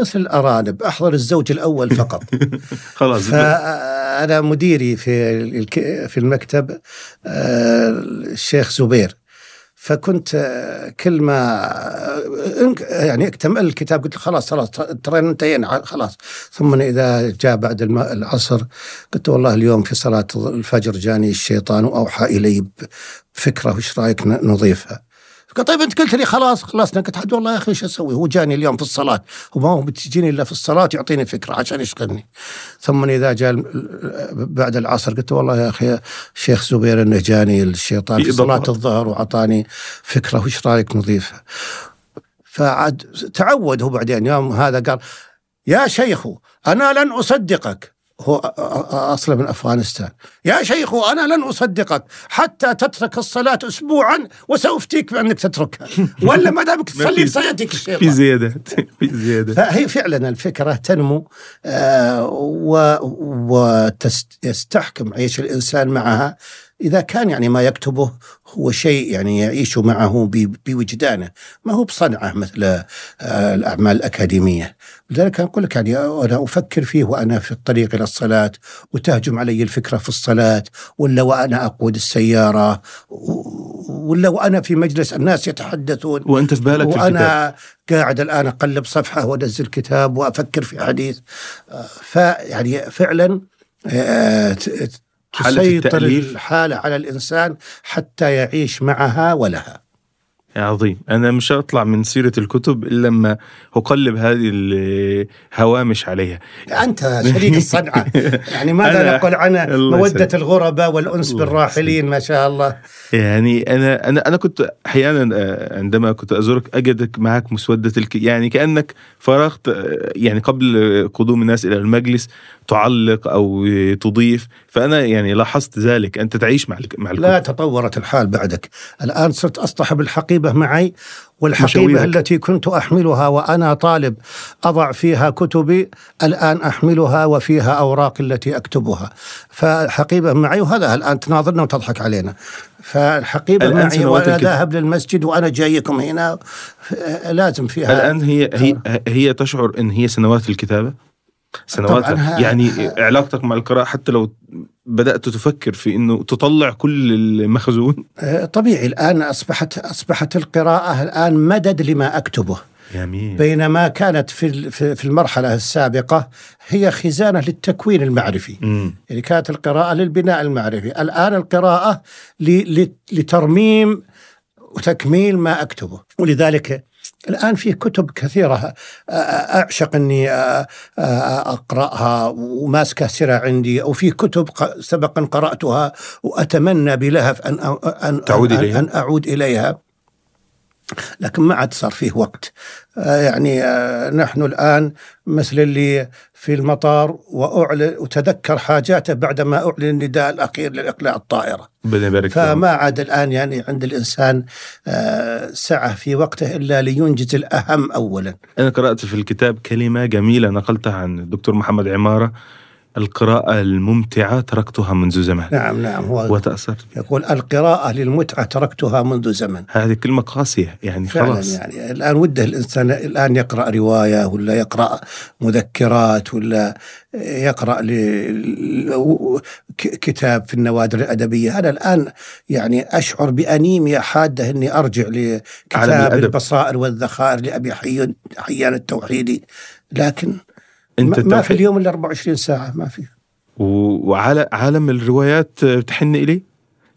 مثل الأرانب أحضر الزوج الأول فقط. [laughs] خلاص. فأنا مديري في في المكتب آه، الشيخ زبير. فكنت آه، كل ما آه، يعني أكتمل الكتاب قلت خلاص خلاص ترى انتهينا خلاص. ثم إذا جاء بعد العصر قلت والله اليوم في صلاة الفجر جاني الشيطان وأوحى إلي بفكرة وش رأيك نضيفها؟ قال طيب انت قلت لي خلاص خلصنا قلت حد والله يا أخي إيش أسوي؟ هو جاني اليوم في الصلاة وما هو بتجيني إلا في الصلاة يعطيني فكرة عشان يشغلني. ثم إذا جاء بعد العصر قلت والله يا أخي شيخ زبير إنه جاني الشيطان في صلاة. الظهر وأعطاني فكرة وش رأيك نضيفها؟ فعاد تعود هو بعدين يوم هذا قال يا شيخ أنا لن أصدقك هو أ- أ- أصله من أفغانستان. يا شيخ أنا لن أصدقك حتى تترك الصلاة اسبوعا وسافتيك بأنك تتركها. [laughs] ولا ما دامك تصلي سياتيك في الشيطان زيادات [laughs] في زيادة. فهي فعلا الفكرة تنمو آه، و- ويستحكم عيش الإنسان معها. إذا كان يعني ما يكتبه هو شيء يعني يعيش معه بوجدانه ما هو بصنعه مثل آه، الأعمال الأكاديمية. لذلك أقول لك يعني أنا أفكر فيه وأنا في الطريق إلى الصلاة وتهجم علي الفكرة في الصلاة ولا وأنا أقود السيارة و- ولا وأنا في مجلس الناس يتحدثون. وأنت في بالك في الكتاب. وأنا قاعد الآن أقلب صفحة وأنزل كتاب وأفكر في حديث. آه، فيعني فعلا آه، تسيطر. الحالة على الإنسان حتى يعيش معها ولها عظيم. أنا مش هطلع من سيرة الكتب إلا لما أقلب هذه الهوامش عليها. أنت شريك الصنعة. [laughs] يعني ماذا أنا- نقول عن يسلمك. الغرباء والأنس الله بالراحلين؟ ما شاء الله. يعني أنا أنا أنا كنت أحيانا آه، عندما كنت أزورك أجدك معك مسودة الك... يعني كأنك فرغت آه، يعني قبل قدوم الناس إلى المجلس تعلق أو آه، تضيف. فأنا يعني لاحظت ذلك. أنت تعيش مع. مع لا الكتب تطورت الحال بعدك. الآن صرت أصطحب الحقيبة معي والحقيبة مشاويرك. التي كنت أحملها وأنا طالب أضع فيها كتبي الآن أحملها وفيها أوراق التي أكتبها. فالحقيبة معي وهذا الآن تناظرنا وتضحك علينا. فالحقيبة الآن معي وأنا. ذاهب للمسجد وأنا جايكم هنا. لازم فيها الآن هي هي هي تشعر إن هي سنوات الكتابة؟ سنوات يعني علاقتك مع القراءة حتى لو بدأت تفكر في إنه تطلع كل المخزون. آه، طبيعي. الآن أصبحت أصبحت القراءة الآن مدد لما أكتبه. جميل. بينما كانت في في المرحلة السابقة هي خزانة للتكوين المعرفي. امم يعني كانت القراءة للبناء المعرفي. الآن القراءة لترميم وتكميل ما أكتبه. ولذلك الآن في كتب كثيرة أعشق أني أقرأها وماسكة سرة عندي أو في كتب سبقا قرأتها وأتمنى بلهف أن أن تعود أن, إليها. أن أعود إليها لكن ما عاد صار فيه وقت يعني نحن الآن مثل اللي في المطار وأعلن وتذكر حاجاته بعدما أعلن النداء الأخير لإقلاع الطائرة. فما عاد الآن يعني عند الإنسان آه، سعة في وقته إلا لينجز الأهم أولا. أنا قرأت في الكتاب كلمة جميلة نقلتها عن الدكتور محمد عمارة. القراءة الممتعة تركتها منذ زمان نعم نعم هو وتأثرت يقول القراءة للمتعة تركتها منذ زمن. هذه كلمة قاسية يعني فعلا خلاص. يعني الآن وده الإنسان الآن يقرأ رواية ولا يقرأ مذكرات ولا يقرأ كتاب في النوادر الأدبية. أنا الآن يعني أشعر بأنيميا حادة أني أرجع لكتاب. البصائر والذخائر لأبي حي حيان التوحيدي. لكن أنت ما, في اليوم إلا 24 ساعة ما في. وعالم الروايات بتحن إليه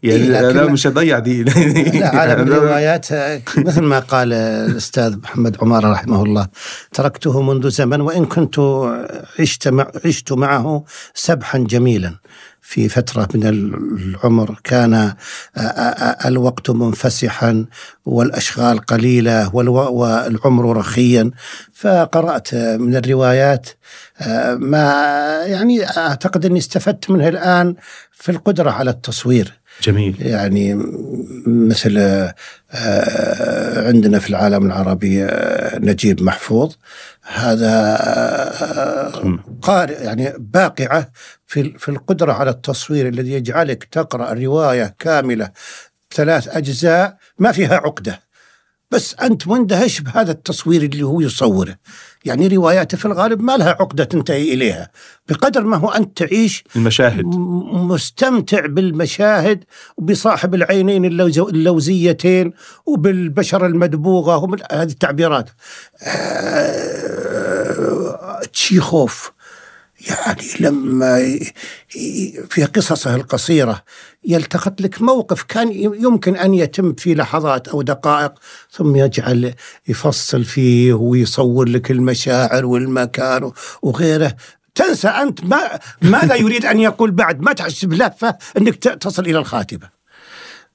يعني إيه، لا مش هضيع دي. لا عالم [laughs] الروايات آه، مثل ما قال الأستاذ محمد عمارة رحمه الله تركته منذ زمن وإن كنت عشت, مع عشت معه سبحا جميلا. في فترة من العمر كان آه، آه، الوقت منفسحا والأشغال قليلة والعمر رخيا. فقرأت من الروايات آه، ما يعني أعتقد أني استفدت منها الآن في القدرة على التصوير. جميل. يعني مثل آه، عندنا في العالم العربي آه، نجيب محفوظ. هذا آه، قارئ يعني باقعة في في القدرة على التصوير الذي يجعلك تقرأ رواية كاملة ثلاث أجزاء ما فيها عقدة. بس أنت مندهش بهذا التصوير اللي هو يصوره. يعني رواياته في الغالب ما لها عقدة تنتهي إليها. بقدر ما هو أنت تعيش المشاهد. مستمتع بالمشاهد وبصاحب العينين اللوز- اللوزيتين وبالبشرة المدبوغة هذه التعبيرات. آه، تشيخوف. يعني لما في قصصه القصيرة يلتقط لك موقف كان يمكن أن يتم في لحظات أو دقائق ثم يجعل يفصل فيه ويصور لك المشاعر والمكان وغيره. تنسى أنت ما ماذا يريد أن يقول بعد؟ ما تحس بلهفة أنك تصل إلى الخاتمة.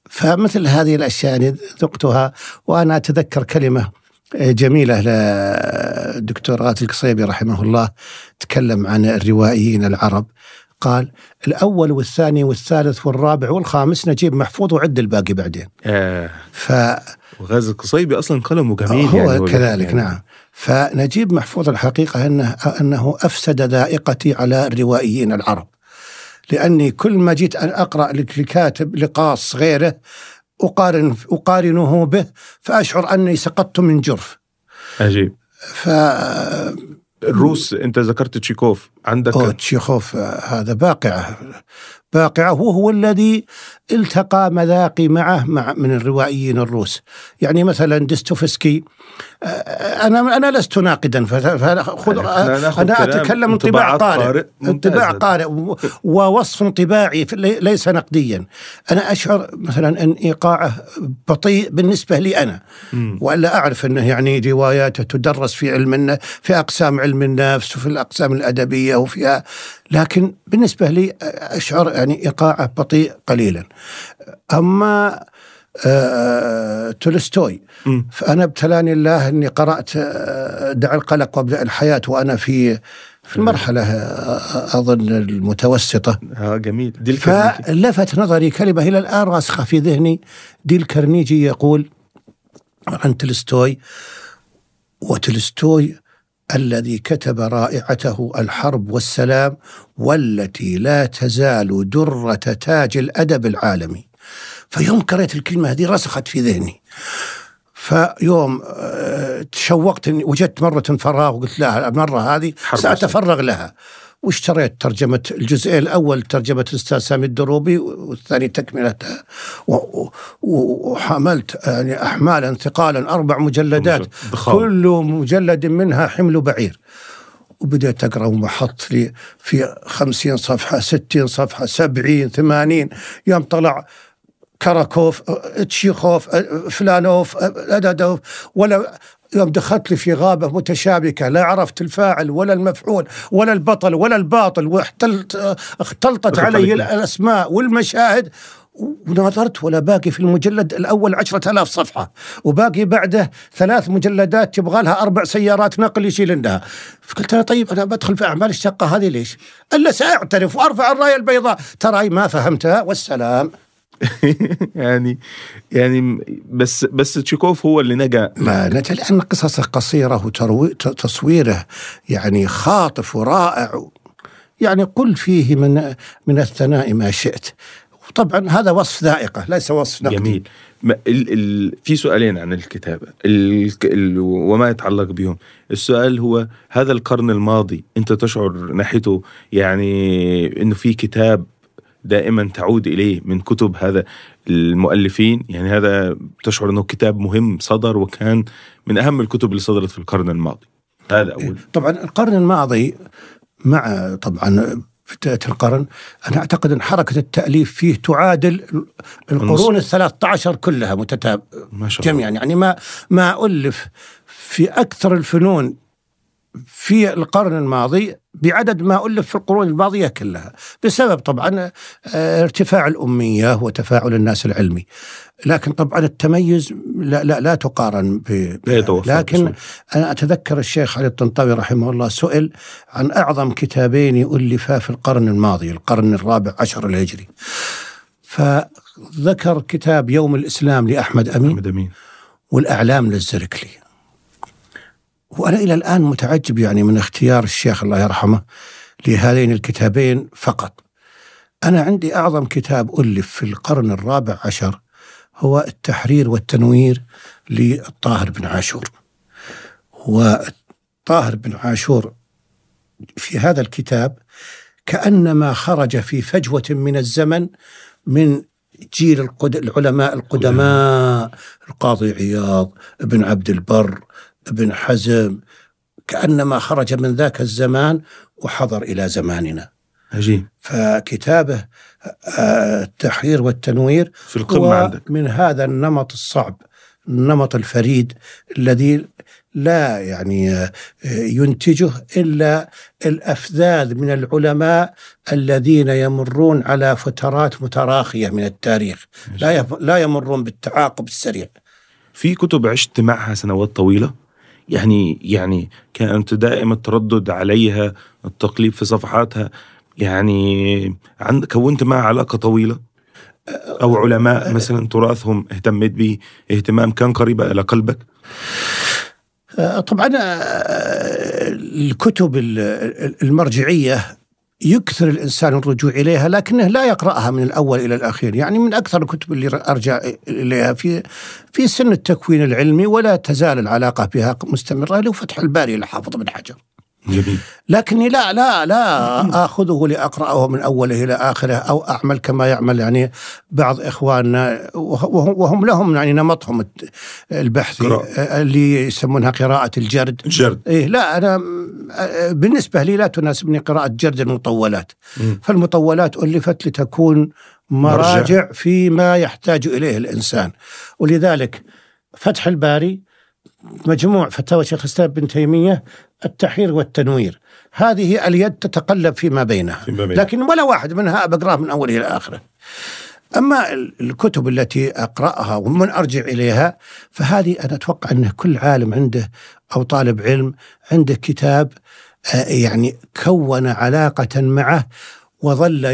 فمثل هذه الأشياء ذقتها وأنا أتذكر كلمة جميلة للدكتور غازي القصيبي رحمه الله تكلم عن الروائيين العرب. قال الأول والثاني والثالث والرابع والخامس نجيب محفوظ وعد الباقي بعدين. آه. فهو وغاز القصيبي أصلا قلمه جميل يعني هو كذلك يعني. نعم. فنجيب محفوظ الحقيقة أنه, أنه أفسد ذائقتي على الروائيين العرب. لأني كل ما جيت أن أقرأ لك- لكاتب لقاص غيره أقارن أقارنه به فأشعر أني سقطت من جرف. عجيب. ف الروس أنت ذكرت تشيكوف. عندك؟ أوه تشيخوف هذا باقعة. باقعة وهو الذي التقى مذاقي معه مع من الروائيين الروس. يعني مثلا ديستوفسكي آه، أنا أنا لست ناقدا فخذ أنا أتكلم انطباع قارئ. انطباع قارئ ووصف انطباعي ليس نقديا. أنا أشعر مثلا أن إيقاعه بطيء بالنسبة لي أنا. ولا أعرف أنه يعني رواياته تدرس في علم في أقسام علم النفس وفي الأقسام الأدبية وفيها. لكن بالنسبة لي أشعر يعني إيقاعه بطيء قليلا. أما آه، تولستوي مم. فأنا ابتلاني الله أني قرأت آه، دع القلق وابدأ الحياة وأنا في في المرحلة آه، أظن المتوسطة. آه جميل. دي الكلمة فلفت نظري كلمة إلى الآن راسخة في ذهني. ديل كارنيجي يقول عن تولستوي وتولستوي الذي كتب رائعته الحرب والسلام والتي لا تزال درة تاج الأدب العالمي. فيوم قرأت الكلمة هذه رسخت في ذهني. فيوم آه، تشوقت وجدت مرة فراغ وقلت لها المرة هذه سأتفرغ لها. واشتريت ترجمة الجزء الأول ترجمة الأستاذ سامي الدروبي والثاني تكملتها وحملت يعني أحمالا ثقالا أربع مجلدات. كل مجلد منها حمل بعير وبدأت أقرأ ومحط لي في خمسين صفحة ستين صفحة سبعين ثمانين يوم طلع كراكوف تشيخوف فلانوف أدادوف ولا يوم دخلت لي في غابة متشابكة لا عرفت الفاعل ولا المفعول ولا البطل ولا الباطل واحتلت اختلطت دخلت علي. الأسماء والمشاهد ونظرت ولا باقي في المجلد الأول عشرة ألاف صفحة وباقي بعده ثلاث مجلدات يبغى لها أربع سيارات نقل يشيلنها فقلت أنا طيب أنا بدخل في أعمال الشقة هذه ليش؟ ألا سأعترف وأرفع الراية البيضاء. ترى ما فهمتها والسلام. [laughs] يعني يعني بس بس تشيكوف هو اللي نجا. ما نجا لأن قصصه قصيرة وتصويره يعني خاطف ورائع. يعني قل فيه من من الثناء ما شئت. طبعا هذا وصف ذائقة ليس وصف نقدي. جميل. ما ال ال في سؤالين عن الكتابة. ال ال وما يتعلق بهم. السؤال هو هذا القرن الماضي أنت تشعر ناحيته يعني أنه في كتاب دائما تعود إليه من كتب هذا المؤلفين. يعني هذا تشعر أنه كتاب مهم صدر وكان من أهم الكتب اللي صدرت في القرن الماضي. هذا أول. طبعا القرن الماضي مع طبعا بداية القرن أنا أعتقد أن حركة التأليف فيه تعادل القرون الثلاث عشر كلها متتابعة ما شاء الله. جميعا. يعني ما ما ألف في أكثر الفنون في القرن الماضي بعدد ما ألف في القرون الماضية كلها بسبب طبعا آه، ارتفاع الأمية وتفاعل الناس العلمي. لكن طبعا التميز لا لا, لا تقارن ب لكن. أنا أتذكر الشيخ علي الطنطاوي رحمه الله سئل عن أعظم كتابين ألفا في القرن الماضي القرن الرابع عشر الهجري. فذكر كتاب يوم الإسلام لأحمد أمين محمد أمين. والأعلام للزركلي. وأنا إلى الآن متعجب يعني من اختيار الشيخ الله يرحمه لهذين الكتابين فقط. أنا عندي أعظم كتاب ألف في القرن الرابع عشر هو التحرير والتنوير للطاهر بن عاشور. وطاهر بن عاشور في هذا الكتاب كأنما خرج في فجوة من الزمن من جيل القد... العلماء القدماء القاضي عياض ابن عبد البر ابن حزم كأنما خرج من ذاك الزمان وحضر إلى زماننا. عجيب. فكتابه آه، التحرير والتنوير في القمة هو عندك. من هذا النمط الصعب النمط الفريد الذي لا يعني آه، ينتجه إلا الأفذاذ من العلماء الذين يمرون على فترات متراخية من التاريخ. لا لا يمرون بالتعاقب السريع. في كتب عشت معها سنوات طويلة. يعني يعني كأنت دائما التردد عليها التقليب في صفحاتها. يعني عند كونت معها علاقة طويلة؟ أو علماء مثلا تراثهم اهتميت به اهتمام كان قريب إلى قلبك؟ طبعا الكتب ال- ال- المرجعية يكثر الإنسان الرجوع إليها لكنه لا يقرأها من الأول إلى الأخير، يعني من أكثر الكتب اللي أرجع إليها في في سن التكوين العلمي ولا تزال العلاقة بها مستمرة له فتح الباري لحافظ بن حجر. جميل. لكني لا لا لا آخذه لأقرأه من أوله إلى آخره أو أعمل كما يعمل يعني بعض إخواننا وهم لهم يعني نمطهم البحثي قراءة. اللي يسمونها قراءة الجرد. جرد. إيه لا أنا آه، بالنسبة لي لا تناسبني قراءة جرد المطولات. فالمطولات ألفت لتكون مراجع فيما يحتاج إليه الإنسان. ولذلك فتح الباري مجموع فتاوى شيخ الإسلام بن تيمية التحرير والتنوير. هذه اليد تتقلب فيما بينها. فيما بين. لكن ولا واحد منها بقراه من أوله إلى آخره. أما ال- الكتب التي أقرأها ومن أرجع إليها فهذه أنا أتوقع أن كل عالم عنده أو طالب علم عنده كتاب آه، يعني كون علاقة معه وظل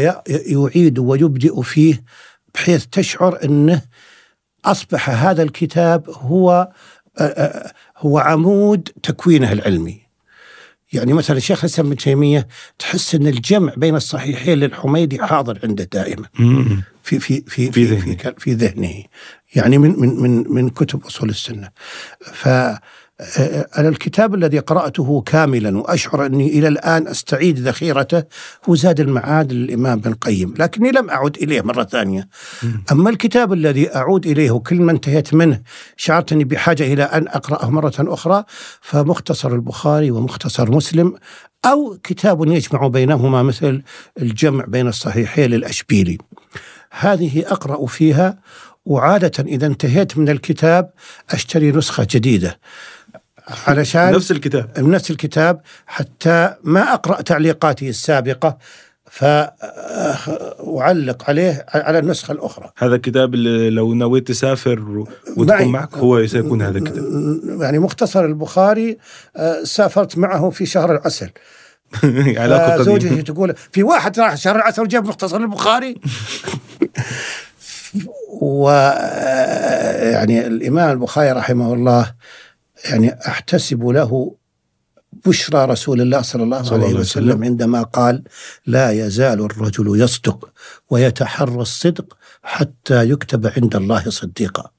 يعيد ويبدئ فيه بحيث تشعر أنه أصبح هذا الكتاب هو هو عمود تكوينه العلمي يعني مثلا الشيخ الإسلام بن تيمية تحس إن الجمع بين الصحيحين للحميدي حاضر عنده دائما. في في في في ذهنه. في, في ذهنه يعني من من من من كتب أصول السنة ف أنا الكتاب الذي قرأته كاملا وأشعر أني إلى الآن أستعيد ذخيرته هو زاد المعاد للإمام بن القيم. لكني لم أعد إليه مرة ثانية. أما الكتاب الذي أعود إليه وكل ما انتهيت منه شعرت أني بحاجة إلى أن أقرأه مرة أخرى فمختصر البخاري ومختصر مسلم أو كتاب يجمع بينهما مثل الجمع بين الصحيحين للأشبيلي. هذه أقرأ فيها وعادة إذا انتهيت من الكتاب أشتري نسخة جديدة. علشان نفس الكتاب. من نفس الكتاب حتى ما أقرأ تعليقاته السابقة فأعلق عليه على النسخة الأخرى. هذا الكتاب اللي لو نويت تسافر. وتكون معك هو سيكون هذا الكتاب. يعني مختصر البخاري آه، سافرت معه في شهر العسل. [laughs] علاقة زوجتي تقول في واحد راح شهر العسل وجاب مختصر البخاري. [laughs] و يعني الإمام البخاري رحمه الله يعني أحتسب له بشرى رسول الله صلى الله صلى الله عليه عليه وسلم وسلم. عندما قال لا يزال الرجل يصدق ويتحرى الصدق حتى يكتب عند الله صديقا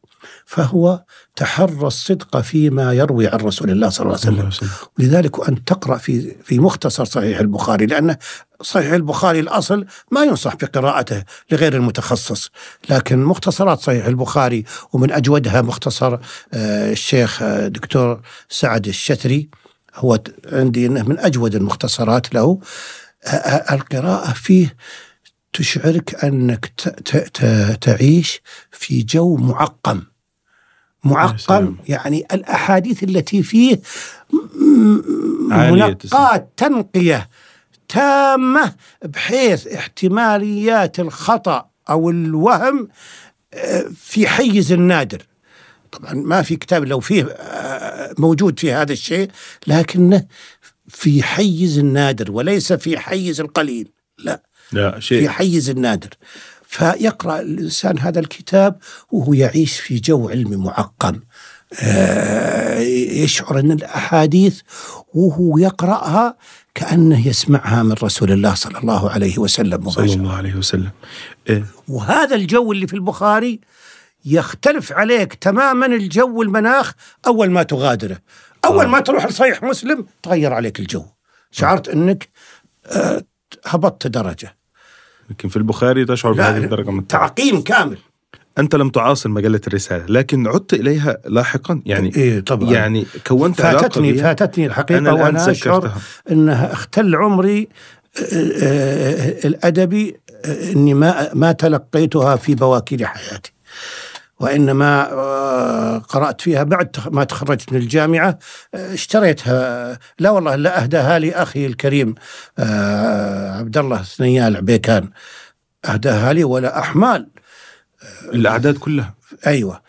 فهو تحرى الصدق فيما يروي عن رسول الله صلى الله عليه وسلم. وسلم. لذلك أن تقرأ في في مختصر صحيح البخاري لأن صحيح البخاري الأصل ما ينصح بقراءته لغير المتخصص. لكن مختصرات صحيح البخاري ومن أجودها مختصر آه، الشيخ آه، دكتور سعد الشتري هو عندي أنه من أجود المختصرات له. آه، القراءة فيه تشعرك ت- تعيش في جو معقم. معقم سلام. يعني الأحاديث التي فيه م- عالية منقاة تنقية تامة بحيث احتماليات الخطأ أو الوهم آه، في حيز النادر طبعا ما في كتاب لو فيه آه، موجود في هذا الشيء لكنه في حيز النادر وليس في حيز القليل لا لا في شيء حيز النادر فيقرأ الإنسان هذا الكتاب وهو يعيش في جو علمي معقم. آه، يشعر أن الأحاديث وهو يقرأها كأنه يسمعها من رسول الله صلى الله عليه وسلم صلى مباشرة الله عليه وسلم. إيه. وهذا الجو اللي في البخاري يختلف عليك تماما الجو المناخ أول ما تغادره. أول آه. ما تروح لصحيح مسلم تغير عليك الجو. شعرت أنك آه، هبطت درجة. لكن في البخاري تشعر بهذه الدرجة من تعقيم كامل. أنت لم تعاصر مجلة الرسالة لكن عدت إليها لاحقا. يعني إيه طبعا. يعني كونت علاقة فاتتني بها. فاتتني الحقيقة أنا وأنا أشعر أنها اختل عمري آه، آه، الأدبي آه، أني ما ما تلقيتها في بواكير حياتي. وإنما آه، قرأت فيها بعد ما تخرجت من الجامعة آه، اشتريتها. لا والله لا أهداها لي أخي الكريم آه، عبد الله ثنيال عبيكان. أهداها لي ولا أحمال. الأعداد كلها. أيوه.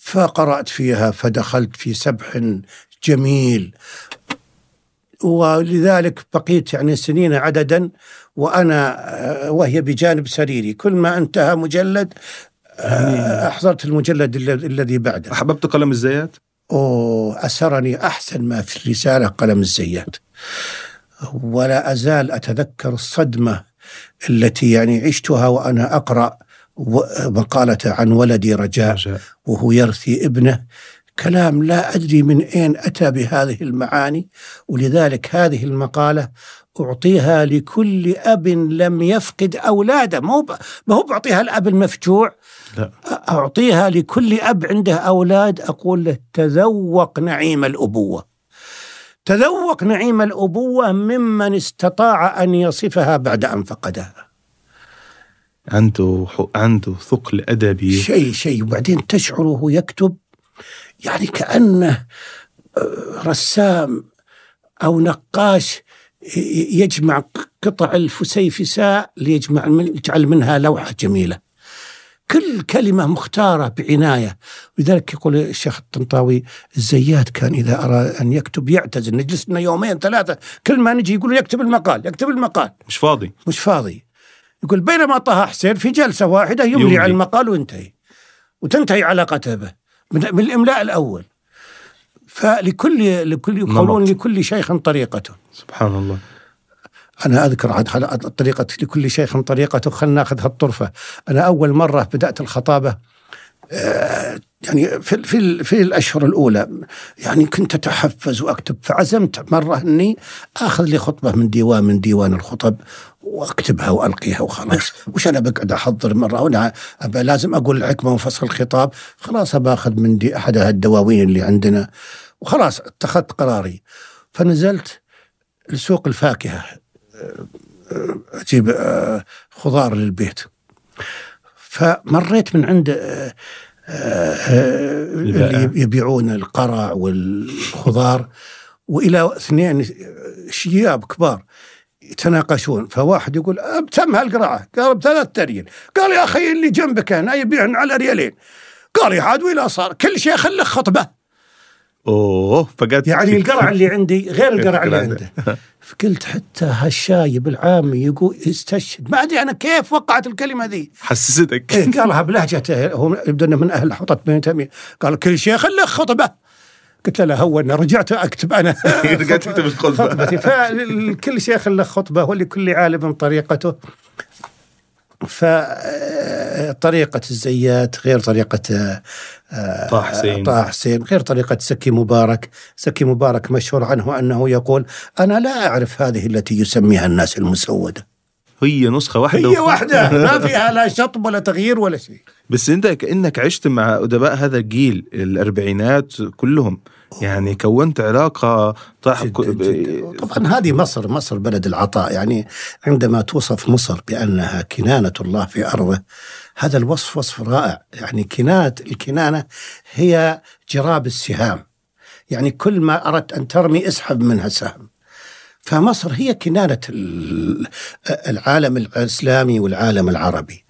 فقرأت فيها فدخلت في سبح جميل. ولذلك بقيت يعني سنين عددا وأنا وهي بجانب سريري. كل ما أنتهى مجلد آه، أحضرت المجلد الذي- بعده. أحببت قلم الزيات؟ أوه أسرني أحسن ما في الرسالة قلم الزيات. ولا أزال أتذكر الصدمة التي يعني عشتها وأنا أقرأ مقالة عن ولدي رجاء. وهو يرثي ابنه. كلام لا أدري من أين أتى بهذه المعاني ولذلك هذه المقالة أعطيها لكل أب لم يفقد أولاده. ما هو بعطيها الأب المفجوع لا. أعطيها لكل أب عنده أولاد أقول له تذوق نعيم الأبوة. تذوق نعيم الأبوة ممن استطاع أن يصفها بعد أن فقدها. عنده عنده ثقل أدبي. شيء شيء. وبعدين تشعر وهو يكتب يعني كأنه آه، رسام أو نقاش يجمع قطع الفسيفساء ليجمع من يجعل منها لوحة جميلة. كل كلمة مختارة بعناية. لذلك يقول الشيخ الطنطاوي الزيات كان إذا أراد أن يكتب يعتزل نجلس لنا يومين ثلاثة كل ما نجي يقول يكتب المقال يكتب المقال. مش فاضي. مش فاضي. يقول بينما طه حسين في جلسة واحدة يملي, يملي. على المقال وينتهي. وتنتهي علاقته به من, الإملاء الأول. فلكل لكل يقولون. لكل شيخ طريقته سبحان الله. أنا أذكر عاد طريقة لكل شيخ طريقته خلنا ناخذ هالطرفة أنا أول مرة بدأت الخطابة آه، يعني في في في الأشهر الأولى يعني كنت أتحفز وأكتب فعزمت مرة أني آخذ لي خطبة من ديوان من ديوان الخطب وأكتبها وألقيها وخلاص. وش أنا بقعد أحضر مرة؟ وأنا لازم أقول الحكمة وفصل الخطاب. خلاص باخذ من دي أحد الدواوين اللي عندنا. وخلاص اتخذت قراري. فنزلت لسوق الفاكهة. أجيب آه، خضار للبيت. فمريت من عند آه، آه،. اللي يبيعون القرع والخضار. وإلى اثنين شياب كبار يتناقشون. فواحد يقول بتم هالقراءة قال بثلاث ريال قال يا أخي اللي جنبك هنا يبيعن على ريالين. قال يا عاد ولا صار كل شيخ له خطبة. أوه فقد يعني القرع اللي عندي غير القرع اللي عنده. [laughs] فقلت حتى هالشايب العامي يقول يستشهد ما أدري أنا كيف وقعت الكلمة ذي. حسستك. إيه قالها بلهجته هو يبدو إنه من أهل حطت بن تيميه قال كل شيخ له خطبة. قلت له هون رجعت أكتب أنا. [laughs] رجعت تكتب الخطبة. [laughs] خطبتي. فكل شيخ له خطبة ولكل عالم طريقته. فطريقة الزيات غير طريقة آه، طه حسين. طه حسين غير طريقة سكي مبارك. سكي مبارك مشهور عنه أنه يقول أنا لا أعرف هذه التي يسميها الناس المسودة. هي نسخة واحدة هي واحدة [laughs] ما فيها لا شطب ولا تغيير ولا شيء. بس انت كانك عشت مع أدباء هذا الجيل الأربعينات كلهم يعني كونت جدا جدا. طبعا هذه مصر مصر بلد العطاء. يعني عندما توصف مصر بأنها كنانة الله في أرضه هذا الوصف وصف رائع. يعني كنانة الكنانة هي جراب السهام. يعني كل ما أردت أن ترمي اسحب منها سهم. فمصر هي كنانة ال- العالم الإسلامي والعالم العربي.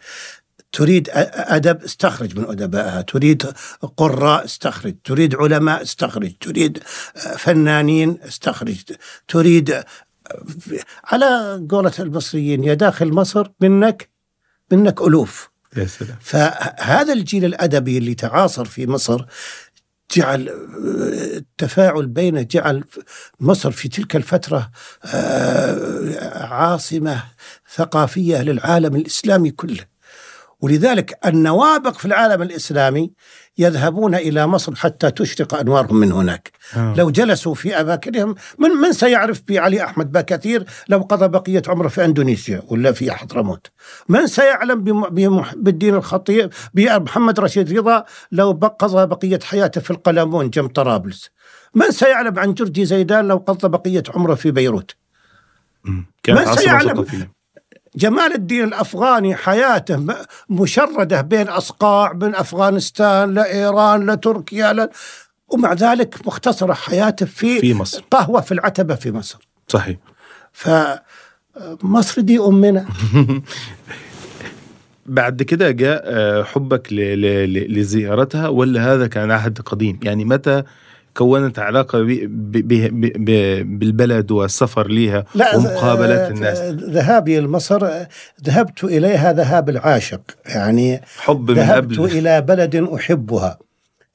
تريد أدب استخرج من أدبائها. تريد قراء استخرج. تريد علماء استخرج. تريد فنانين استخرج. تريد على قولة المصريين يا داخل مصر منك منك ألوف. يا سلام. فهذا الجيل الأدبي اللي تعاصر في مصر جعل التفاعل بينه جعل مصر في تلك الفترة آه، عاصمة ثقافية للعالم الإسلامي كله. ولذلك النوابق في العالم الإسلامي يذهبون إلى مصر حتى تشرق أنوارهم من هناك. آه. لو جلسوا في أماكنهم من, من سيعرف بعلي أحمد باكثير لو قضى بقية عمره في أندونيسيا ولا في حضرموت من سيعلم بالدين الخطيب بمحمد رشيد رضا لو قضى بقية حياته في القلمون جنب طرابلس. من سيعلم عن جرجي زيدان لو قضى بقية عمره في بيروت. من سيعلم؟ جمال الدين الأفغاني حياته مشردة بين أصقاع من أفغانستان لإيران لتركيا ل... ومع ذلك مختصرة حياته في, في مصر. قهوة في العتبة في مصر. صحيح. فمصر دي أمنا. [laughs] بعد كده جاء آه، حبك لزيارتها ولا هذا كان عهد قديم؟ يعني متى كونت علاقة ب- ب- ب- ب- بالبلد والسفر ليها ومقابلة آه، الناس. ذهابي لمصر آه، ذهبت إليها ذهاب العاشق يعني حب من ذهبت قبل. إلى بلد أحبها.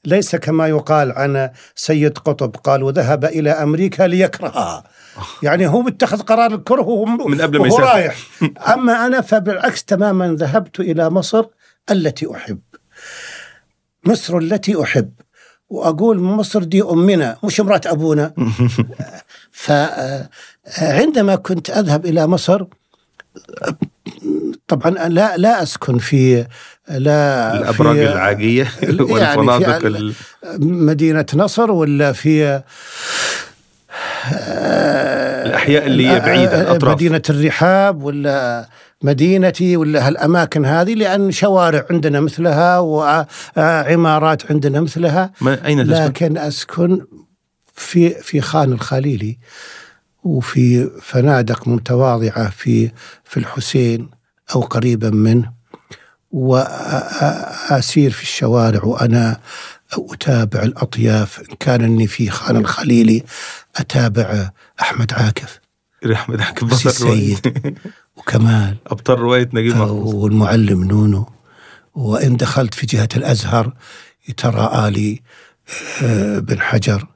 ليس كما يقال عن سيد قطب قال وذهب إلى أمريكا ليكرهها. [laughs] يعني هو اتخذ قرار الكره وهو من قبل ما يسافر. رايح. [laughs] أما أنا فبالعكس تماما ذهبت إلى مصر التي أحب. مصر التي أحب. وأقول مصر دي أمنا مش امرأة أبونا. [laughs] فعندما كنت أذهب إلى مصر طبعا لا لا أسكن في لا الأبراج في العاجية [laughs] يعني والفنادق في ال- مدينة نصر ولا في الأحياء اللي هي بعيدة الأطراف. مدينة الرحاب ولا مدينتي ولا هالأماكن هذه؟ لأن شوارع عندنا مثلها وعمارات عندنا مثلها. ما أين تسكن؟ لكن أسكن في في خان الخليلي وفي فنادق متواضعة في في الحسين أو قريبا منه. وأسير في الشوارع وأنا أتابع الأطياف. إن كان إني في خان الخليلي أتابع أحمد عاكف. حق بس بطل السيد وكمال. [laughs] أبطال رواية نجيب محفوظ. والمعلم نونو. وإن دخلت في جهة الأزهر ترى آلي آه، بن حجر.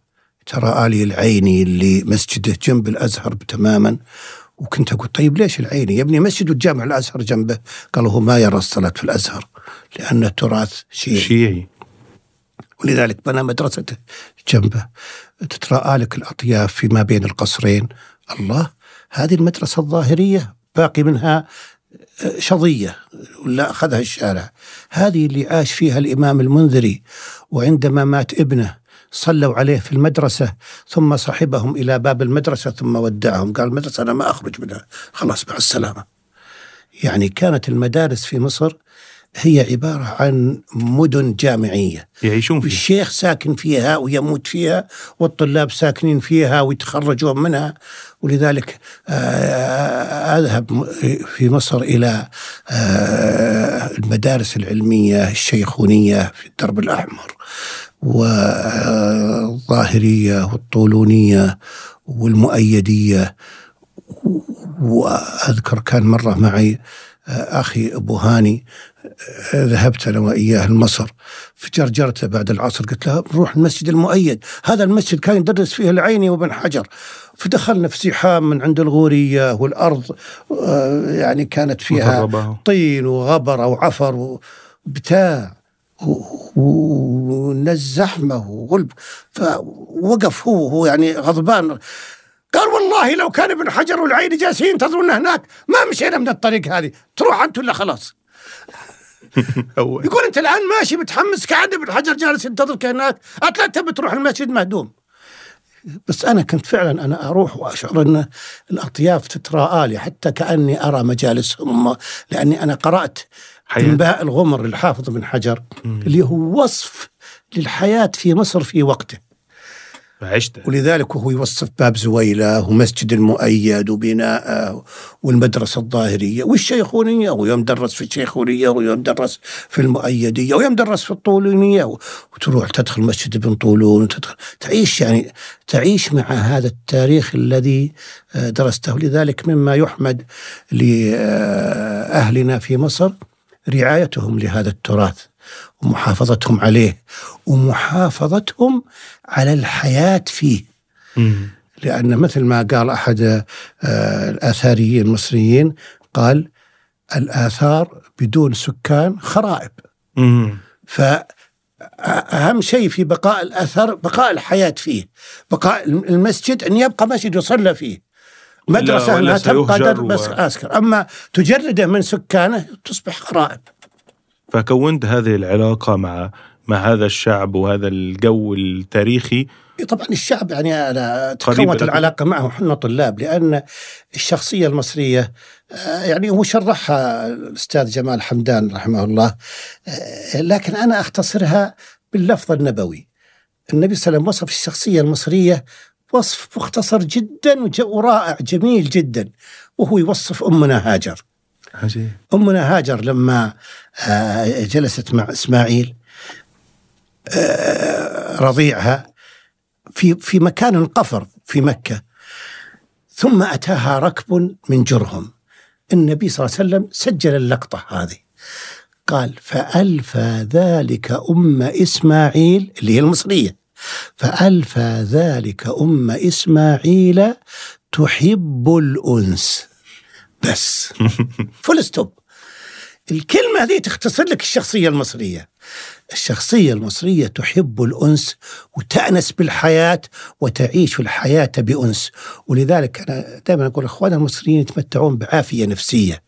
ترى آلي العيني اللي مسجده جنب الأزهر تماما وكنت أقول طيب ليش العيني؟ يبني مسجد والجامع الأزهر جنبه. قالوا هو ما يرى الصلاة في الأزهر لأن التراث شيعي. شيعي. ولذلك بنى مدرسته جنبه. تتراءى لك الأطياف فيما بين القصرين. الله هذه المدرسة الظاهرية باقي منها آه، شظية ولا أخذها الشارع. هذه اللي عاش فيها الإمام المنذري وعندما مات ابنه صلوا عليه في المدرسة ثم صحبهم إلى باب المدرسة ثم ودعهم. قال المدرسة أنا ما أخرج منها. خلاص مع السلامة. يعني كانت المدارس في مصر هي عبارة عن مدن جامعية. يعيشون فيه الشيخ ساكن فيها ويموت فيها والطلاب ساكنين فيها ويتخرجون منها. ولذلك آه، أذهب في مصر إلى آه، المدارس العلمية الشيخونية في الدرب الأحمر والظاهرية والطولونية والمؤيدية. وأذكر كان مرة معي آه، أخي أبو هاني ذهبت أنا وإياه لمصر فجرجرته بعد العصر قلت له نروح المسجد المؤيد. هذا المسجد كان يدرس فيه العيني وابن حجر. فدخلنا في زحام من عند الغورية والأرض آه، يعني كانت فيها. طين وغبر وعفر وبتاع والناس زحمة وغلب. فوقف هو هو يعني غضبان. قال والله لو كان ابن حجر والعين جالسين ينتظرونا هناك ما مشينا من الطريق هذه. تروح أنت ولا خلاص؟ [laughs] يقول أنت الآن ماشي متحمس كعد ابن حجر جالس ينتظرك هناك لا تبي تروح المسجد مهدوم. بس أنا كنت فعلا أنا أروح وأشعر أن الأطياف تتراءى لي حتى كأني أرى مجالسهم لأني أنا قرأت حياة. انباء الغمر للحافظ بن حجر اللي هو وصف للحياة في مصر في وقته. عشت ولذلك وهو يوصف باب زويلة ومسجد المؤيد وبناءه والمدرسة الظاهرية والشيخونية ويوم درس في الشيخونية ويوم درس في المؤيدية ويوم درس في الطولونية. وتروح تدخل مسجد ابن طولون وتدخل تعيش يعني تعيش مع هذا التاريخ الذي آه، درسته. لذلك مما يحمد لأهلنا في مصر رعايتهم لهذا التراث. ومحافظتهم عليه ومحافظتهم على الحياة فيه. مم. لأن مثل ما قال أحد آه، الآثاريين المصريين قال الآثار بدون سكان خرائب. مم. فأهم شيء في بقاء الأثر بقاء الحياة فيه. بقاء المسجد أن يبقى مسجد يصلى فيه. مدرسة أنها تبقى بس و- عسكر. أما تجرده من سكانه تصبح خرائب. فكونت هذه العلاقة مع مع هذا الشعب وهذا الجو التاريخي؟ طبعا الشعب يعني قريب تكونت لكم. العلاقة معه إحنا طلاب لأن الشخصية المصرية آه، يعني هو شرحها الأستاذ جمال حمدان رحمه الله آه، لكن أنا أختصرها باللفظ النبوي. النبي صلى الله عليه وسلم وصف الشخصية المصرية وصف مختصر جدا ورائع جميل جدا وهو يوصف أمنا هاجر. عجيب. أمنا هاجر لما آه، جلست مع إسماعيل آه، رضيعها في في مكان قفر في مكة. ثم أتاها ركب من جرهم. النبي صلى الله عليه وسلم سجل اللقطة هذه. قال فألفى ذلك أم إسماعيل اللي هي المصرية. فألفى ذلك أم إسماعيل تحب الأنس بس full stop الكلمة هذه تختصر لك الشخصية المصرية. الشخصية المصرية تحب الأنس وتأنس بالحياة وتعيش الحياة بأنس. ولذلك أنا دائما أقول أخواننا المصريين يتمتعون بعافية نفسية.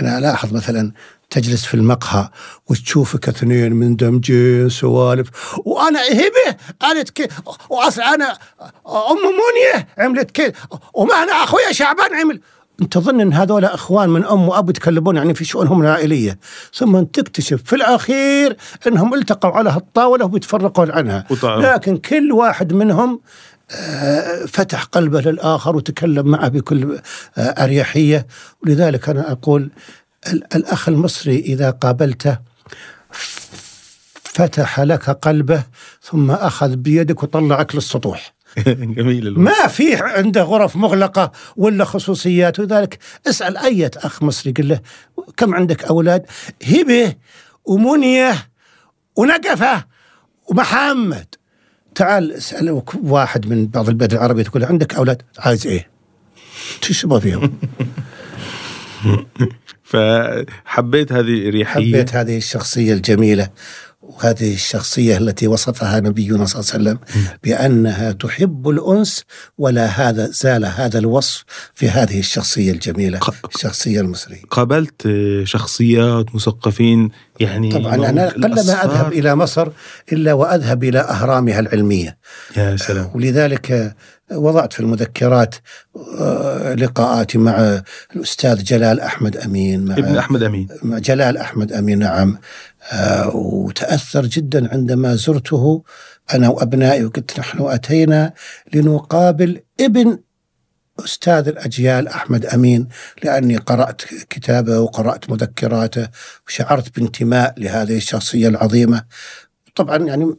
أنا ألاحظ مثلا تجلس في المقهى وتشوفك اثنين مندمجين سوالف وأنا هبة قالت كي واصلا أنا أم منية عملت كي ومعنا أخويا شعبان عمل. تظن ان هذول اخوان من ام واب يتكلمون يعني في شؤونهم العائلية. ثم تكتشف في الاخير انهم التقوا على هالطاولة وبيتفرقون عنها. وطعم. لكن كل واحد منهم آه، فتح قلبه للآخر وتكلم معه بكل آه، أريحية. ولذلك أنا أقول ال- الأخ المصري إذا قابلته فتح لك قلبه ثم أخذ بيدك وطلعك للسطوح. [laughs] جميل الوقت. ما في عنده غرف مغلقة ولا خصوصيات ولذلك اسأل أي أخ مصري قل له كم عندك أولاد؟ هبة ومنية ونقفة ومحمد. تعال اسأل واحد من بعض البلاد العربية تقول عندك أولاد؟ عايز إيه؟ تشبه فيهم؟ [laughs] فحبيت هذه الريحية حبيت هذه الشخصية الجميلة. وهذه الشخصية التي وصفها نبينا صلى الله عليه وسلم بأنها تحب الأنس ولا هذا زال هذا الوصف في هذه الشخصية الجميلة الشخصية المصرية. قابلت شخصيات مثقفين يعني طبعا أنا قلما. أذهب إلى مصر إلا وأذهب إلى أهرامها العلمية. يا سلام. ولذلك وضعت في المذكرات آه، لقاءاتي مع الأستاذ جلال أحمد أمين مع ابن أحمد أمين. مع جلال أحمد أمين نعم. آه، وتأثر جدا عندما زرته أنا وأبنائي وقلت نحن أتينا لنقابل ابن أستاذ الأجيال أحمد أمين لأني قرأت كتابه وقرأت مذكراته وشعرت بانتماء لهذه الشخصية العظيمة. طبعا يعني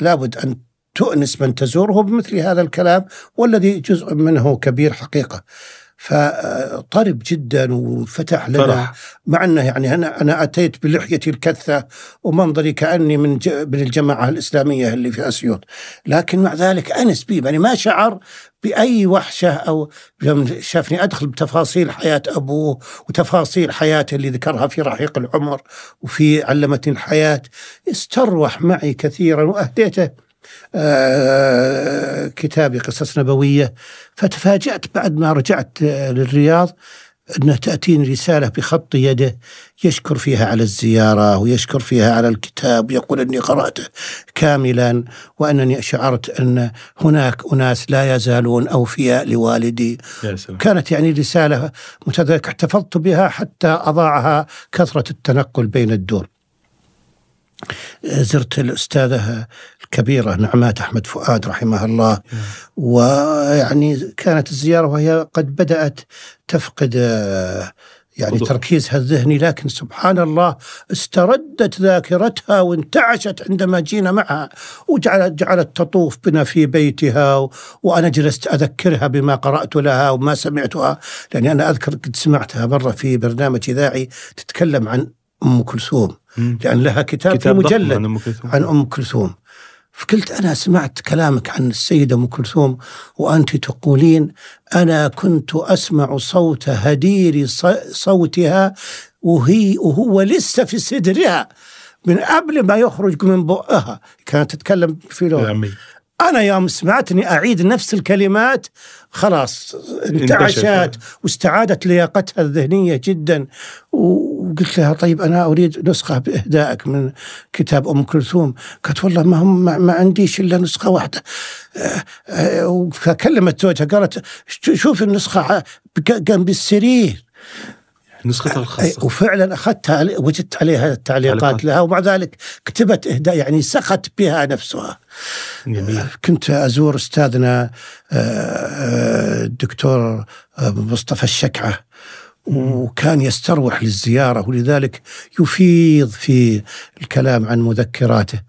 لابد أن تؤنس من تزوره بمثل هذا الكلام والذي جزء منه كبير حقيقة. فطرب جدا وفتح لنا فرح. مع أنه يعني أنا أنا أتيت بلحيتي الكثة ومنظري كأني من من الجماعة الإسلامية اللي في أسيوط لكن مع ذلك أنس بي يعني ما شعر بأي وحشة أو شافني أدخل بتفاصيل حياة أبوه وتفاصيل حياته اللي ذكرها في رحيق العمر وفي علمتني الحياة استروح معي كثيرا وأهديته كتابي قصص نبوية. فتفاجأت بعد ما رجعت آه، للرياض انه تأتيني رسالة بخط يده يشكر فيها على الزيارة ويشكر فيها على الكتاب ويقول إني قرأته كاملا وأنني شعرت أن هناك أناس لا يزالون أوفياء لوالدي. كانت يعني رسالة متذكرة. احتفظت بها حتى أضاعها كثرة التنقل بين الدور زرت الأستاذة الكبيرة نعمات أحمد فؤاد رحمها الله ويعني كانت الزيارة وهي قد بدأت تفقد آه، يعني وضوح. تركيزها الذهني لكن سبحان الله استردت ذاكرتها وانتعشت عندما جينا معها وجعلت جعلت تطوف بنا في بيتها و... وأنا جلست أذكرها بما قرأت لها وما سمعتها لأني أنا أذكر قد سمعتها مرة في برنامج إذاعي تتكلم عن أم كلثوم. لأن لها كتاب, كتاب مجلد عن أم كلثوم. عن أم كلثوم. فقلت أنا سمعت كلامك عن السيدة أم كلثوم وأنت تقولين أنا كنت أسمع صوت هدير صوتها وهي وهو لسه في صدرها من قبل ما يخرج من بؤها كانت تتكلم في يا أنا يوم سمعتني أعيد نفس الكلمات خلاص انتعشت. واستعادت لياقتها الذهنية جدا. وقلت لها طيب أنا أريد نسخة بإهدائك من كتاب أم كلثوم. قالت والله ما هم ما, عنديش واحدة آه، آه، فكلمت زوجها قالت "ش- شوف بك- جنب السرير. نسختها أي، الخاصة وفعلا اخذتها وجدت عليها التعليقات تعليقات. لها ومع ذلك كتبت إهداء يعني سخت بها نفسها جميل كنت أزور أستاذنا آه، آه، الدكتور آه، مصطفى الشكعة وكان يستروح للزيارة ولذلك يفيض في الكلام عن مذكراته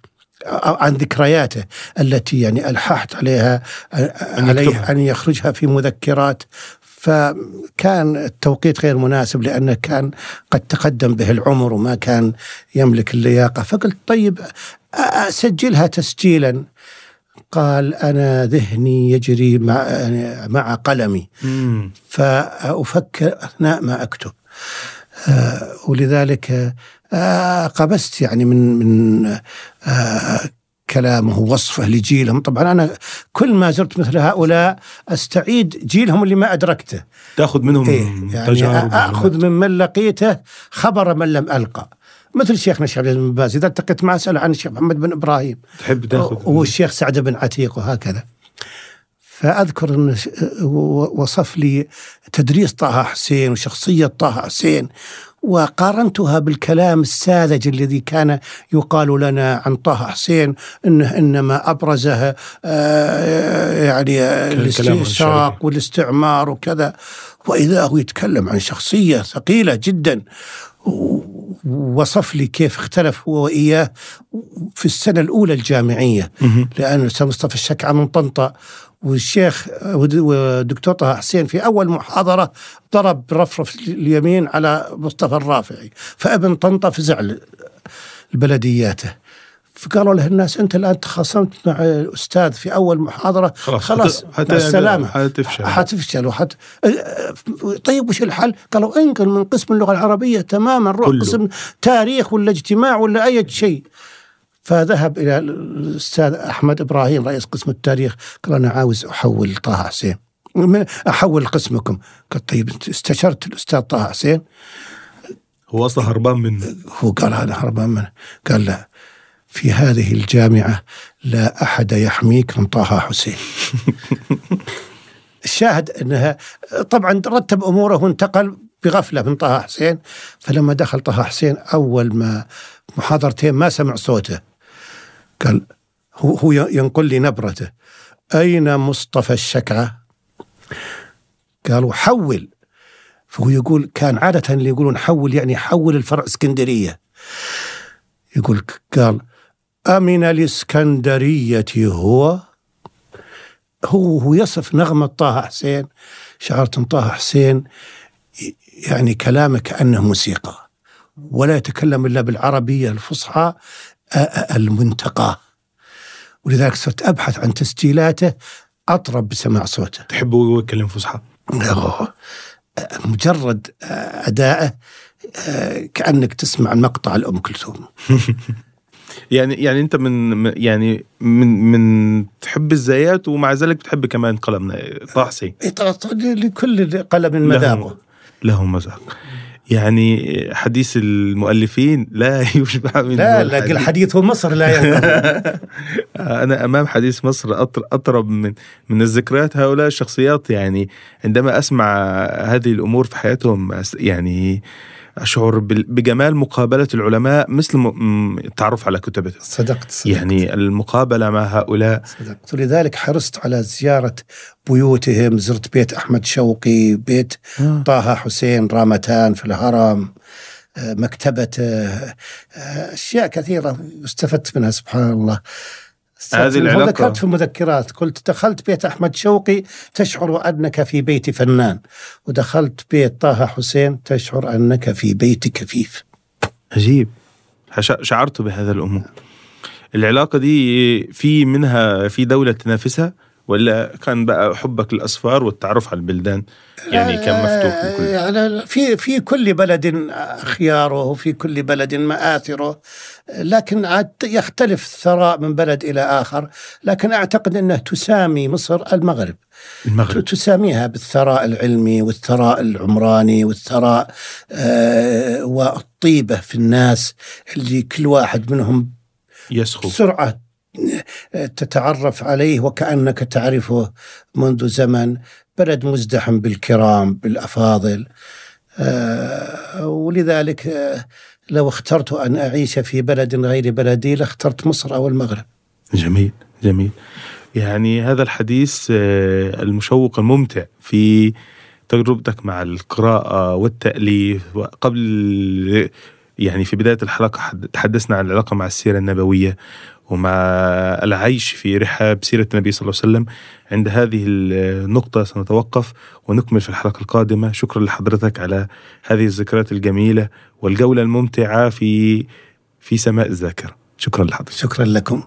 أو عن ذكرياته التي يعني ألححت عليها عليه يكتبها. أن يخرجها في مذكرات فكان التوقيت غير مناسب لأنه كان قد تقدم به العمر وما كان يملك اللياقة. فقلت طيب أسجلها تسجيلا. قال أنا ذهني يجري مع مع قلمي. مم. فأفكر أثناء ما أكتب. آه، ولذلك آه، قبست يعني من من آه، كلامه ووصفه لجيلهم. طبعا أنا كل ما زرت مثل هؤلاء أستعيد جيلهم اللي ما أدركته. تأخذ منهم إيه يعني تجارب أخذ من لقيته خبر من لم ألقى. مثل شيخنا الشيخ عبد العزيز بن باز إذا التقيت معه اسال عن الشيخ محمد بن إبراهيم. تحب تأخذ والشيخ سعد بن عتيق وهكذا. فأذكر أن ش- و- وصف لي تدريس طه حسين وشخصية طه حسين وقارنتها بالكلام الساذج الذي كان يقال لنا عن طه حسين انه إنما أبرزه آه، يعني الشركة. والاستعمار وكذا وإذا هو يتكلم عن شخصية ثقيلة جدا ووصف لي كيف اختلف هو وإياه في السنة الأولى الجامعية مهم. لأن الأستاذ مصطفى الشكعة من طنطا والشيخ ودكتور طه حسين في أول محاضرة ضرب رفرف اليمين على مصطفى الرافعي فابن طنطا فزع لبلدياته فقالوا له الناس أنت الآن تخاصمت مع الأستاذ في أول محاضرة خلاص خلاص حت- حت- مع السلامة حتفشل حتفشل وحت طيب وش الحل؟ قالوا انقل من قسم اللغة العربية تماما روح كله. قسم تاريخ ولا اجتماع ولا أي شيء فذهب إلى الأستاذ أحمد إبراهيم رئيس قسم التاريخ قال أنا عاوز أحول طه حسين. أحول قسمكم. قال طيب استشرت الأستاذ طه حسين؟ هو أصلا هربان منه. هو قال هذا هربان منه. قال لا في هذه الجامعة لا أحد يحميك من طه حسين. [laughs] الشاهد أنها طبعا رتب أموره وانتقل بغفلة من طه حسين. فلما دخل طه حسين أول ما محاضرتين ما سمع صوته. قال هو هو ينقل لي نبرته. أين مصطفى الشكعة؟ قالوا حول. فهو يقول كان عادة اللي يقولون حول يعني حول الفرع اسكندرية. يقول قال أمن الإسكندرية هو؟ هو هو يصف نغمة طه حسين شعرت طه حسين يعني كلامه كأنه موسيقى. ولا يتكلم إلا بالعربية الفصحى المنتقاه ولذلك صرت أبحث عن تسجيلاته أطرب بسماع صوته. تحبه وهو يتكلم فصحى؟ مجرد أدائه كأنك تسمع مقطع الأم كلثوم. [laughs] يعني يعني أنت من يعني من من تحب الزايات ومع ذلك بتحب كمان قلم طه حسين. لكل قلم مذاقه. له مذاق. يعني حديث المؤلفين لا [laughs] يشبع من لا لا حديث مصر لا [laughs] أنا أمام حديث مصر أطرب من من الذكريات هؤلاء الشخصيات. يعني عندما أسمع هذه الأمور في حياتهم يعني أشعر بجمال مقابلة العلماء مثل التعرف على كتبهم صدقت, صدقت. يعني المقابلة مع هؤلاء. صدقت. ولذلك حرصت على زيارة بيوتهم زرت بيت أحمد شوقي بيت آه. طه حسين رامتان في الهرم آه، مكتبته آه، أشياء كثيرة استفدت منها سبحان الله. هذه العلاقة. ذكرت في المذكرات. قلت دخلت بيت أحمد شوقي تشعر أنك في بيت فنان ودخلت بيت طه حسين تشعر أنك في بيت كفيف. عجيب. شعرت بهذا الأمور. العلاقة دي في منها في دولة تنافسها ولا كان بقى حبك للاصفار والتعرف على البلدان؟ يعني كان مفتوح لكل يعني في في كل بلد خياره وفي كل بلد مآثره. لكن عاد يختلف الثراء من بلد إلى آخر. لكن أعتقد إنه تسامي مصر المغرب. المغرب. تساميها بالثراء العلمي والثراء العمراني والثراء آه والطيبة في الناس اللي كل واحد منهم يسخو. بسرعة تتعرف عليه وكأنك تعرفه منذ زمن. بلد مزدحم بالكرام بالأفاضل. آه، ولذلك آه، لو اخترت أن أعيش في بلد غير بلدي لاخترت مصر أو المغرب. جميل جميل. يعني هذا الحديث آه، المشوق الممتع في تجربتك مع القراءة والتأليف. قبل يعني في بداية الحلقة تحدثنا عن العلاقة مع السيرة النبوية. ومع العيش في رحاب سيرة النبي صلى الله عليه وسلم. عند هذه النقطة سنتوقف ونكمل في الحلقة القادمة. شكرا لحضرتك على هذه الذكريات الجميلة والجولة الممتعة في في سماء الذاكرة. شكرا لحضرتك. شكرا لكم.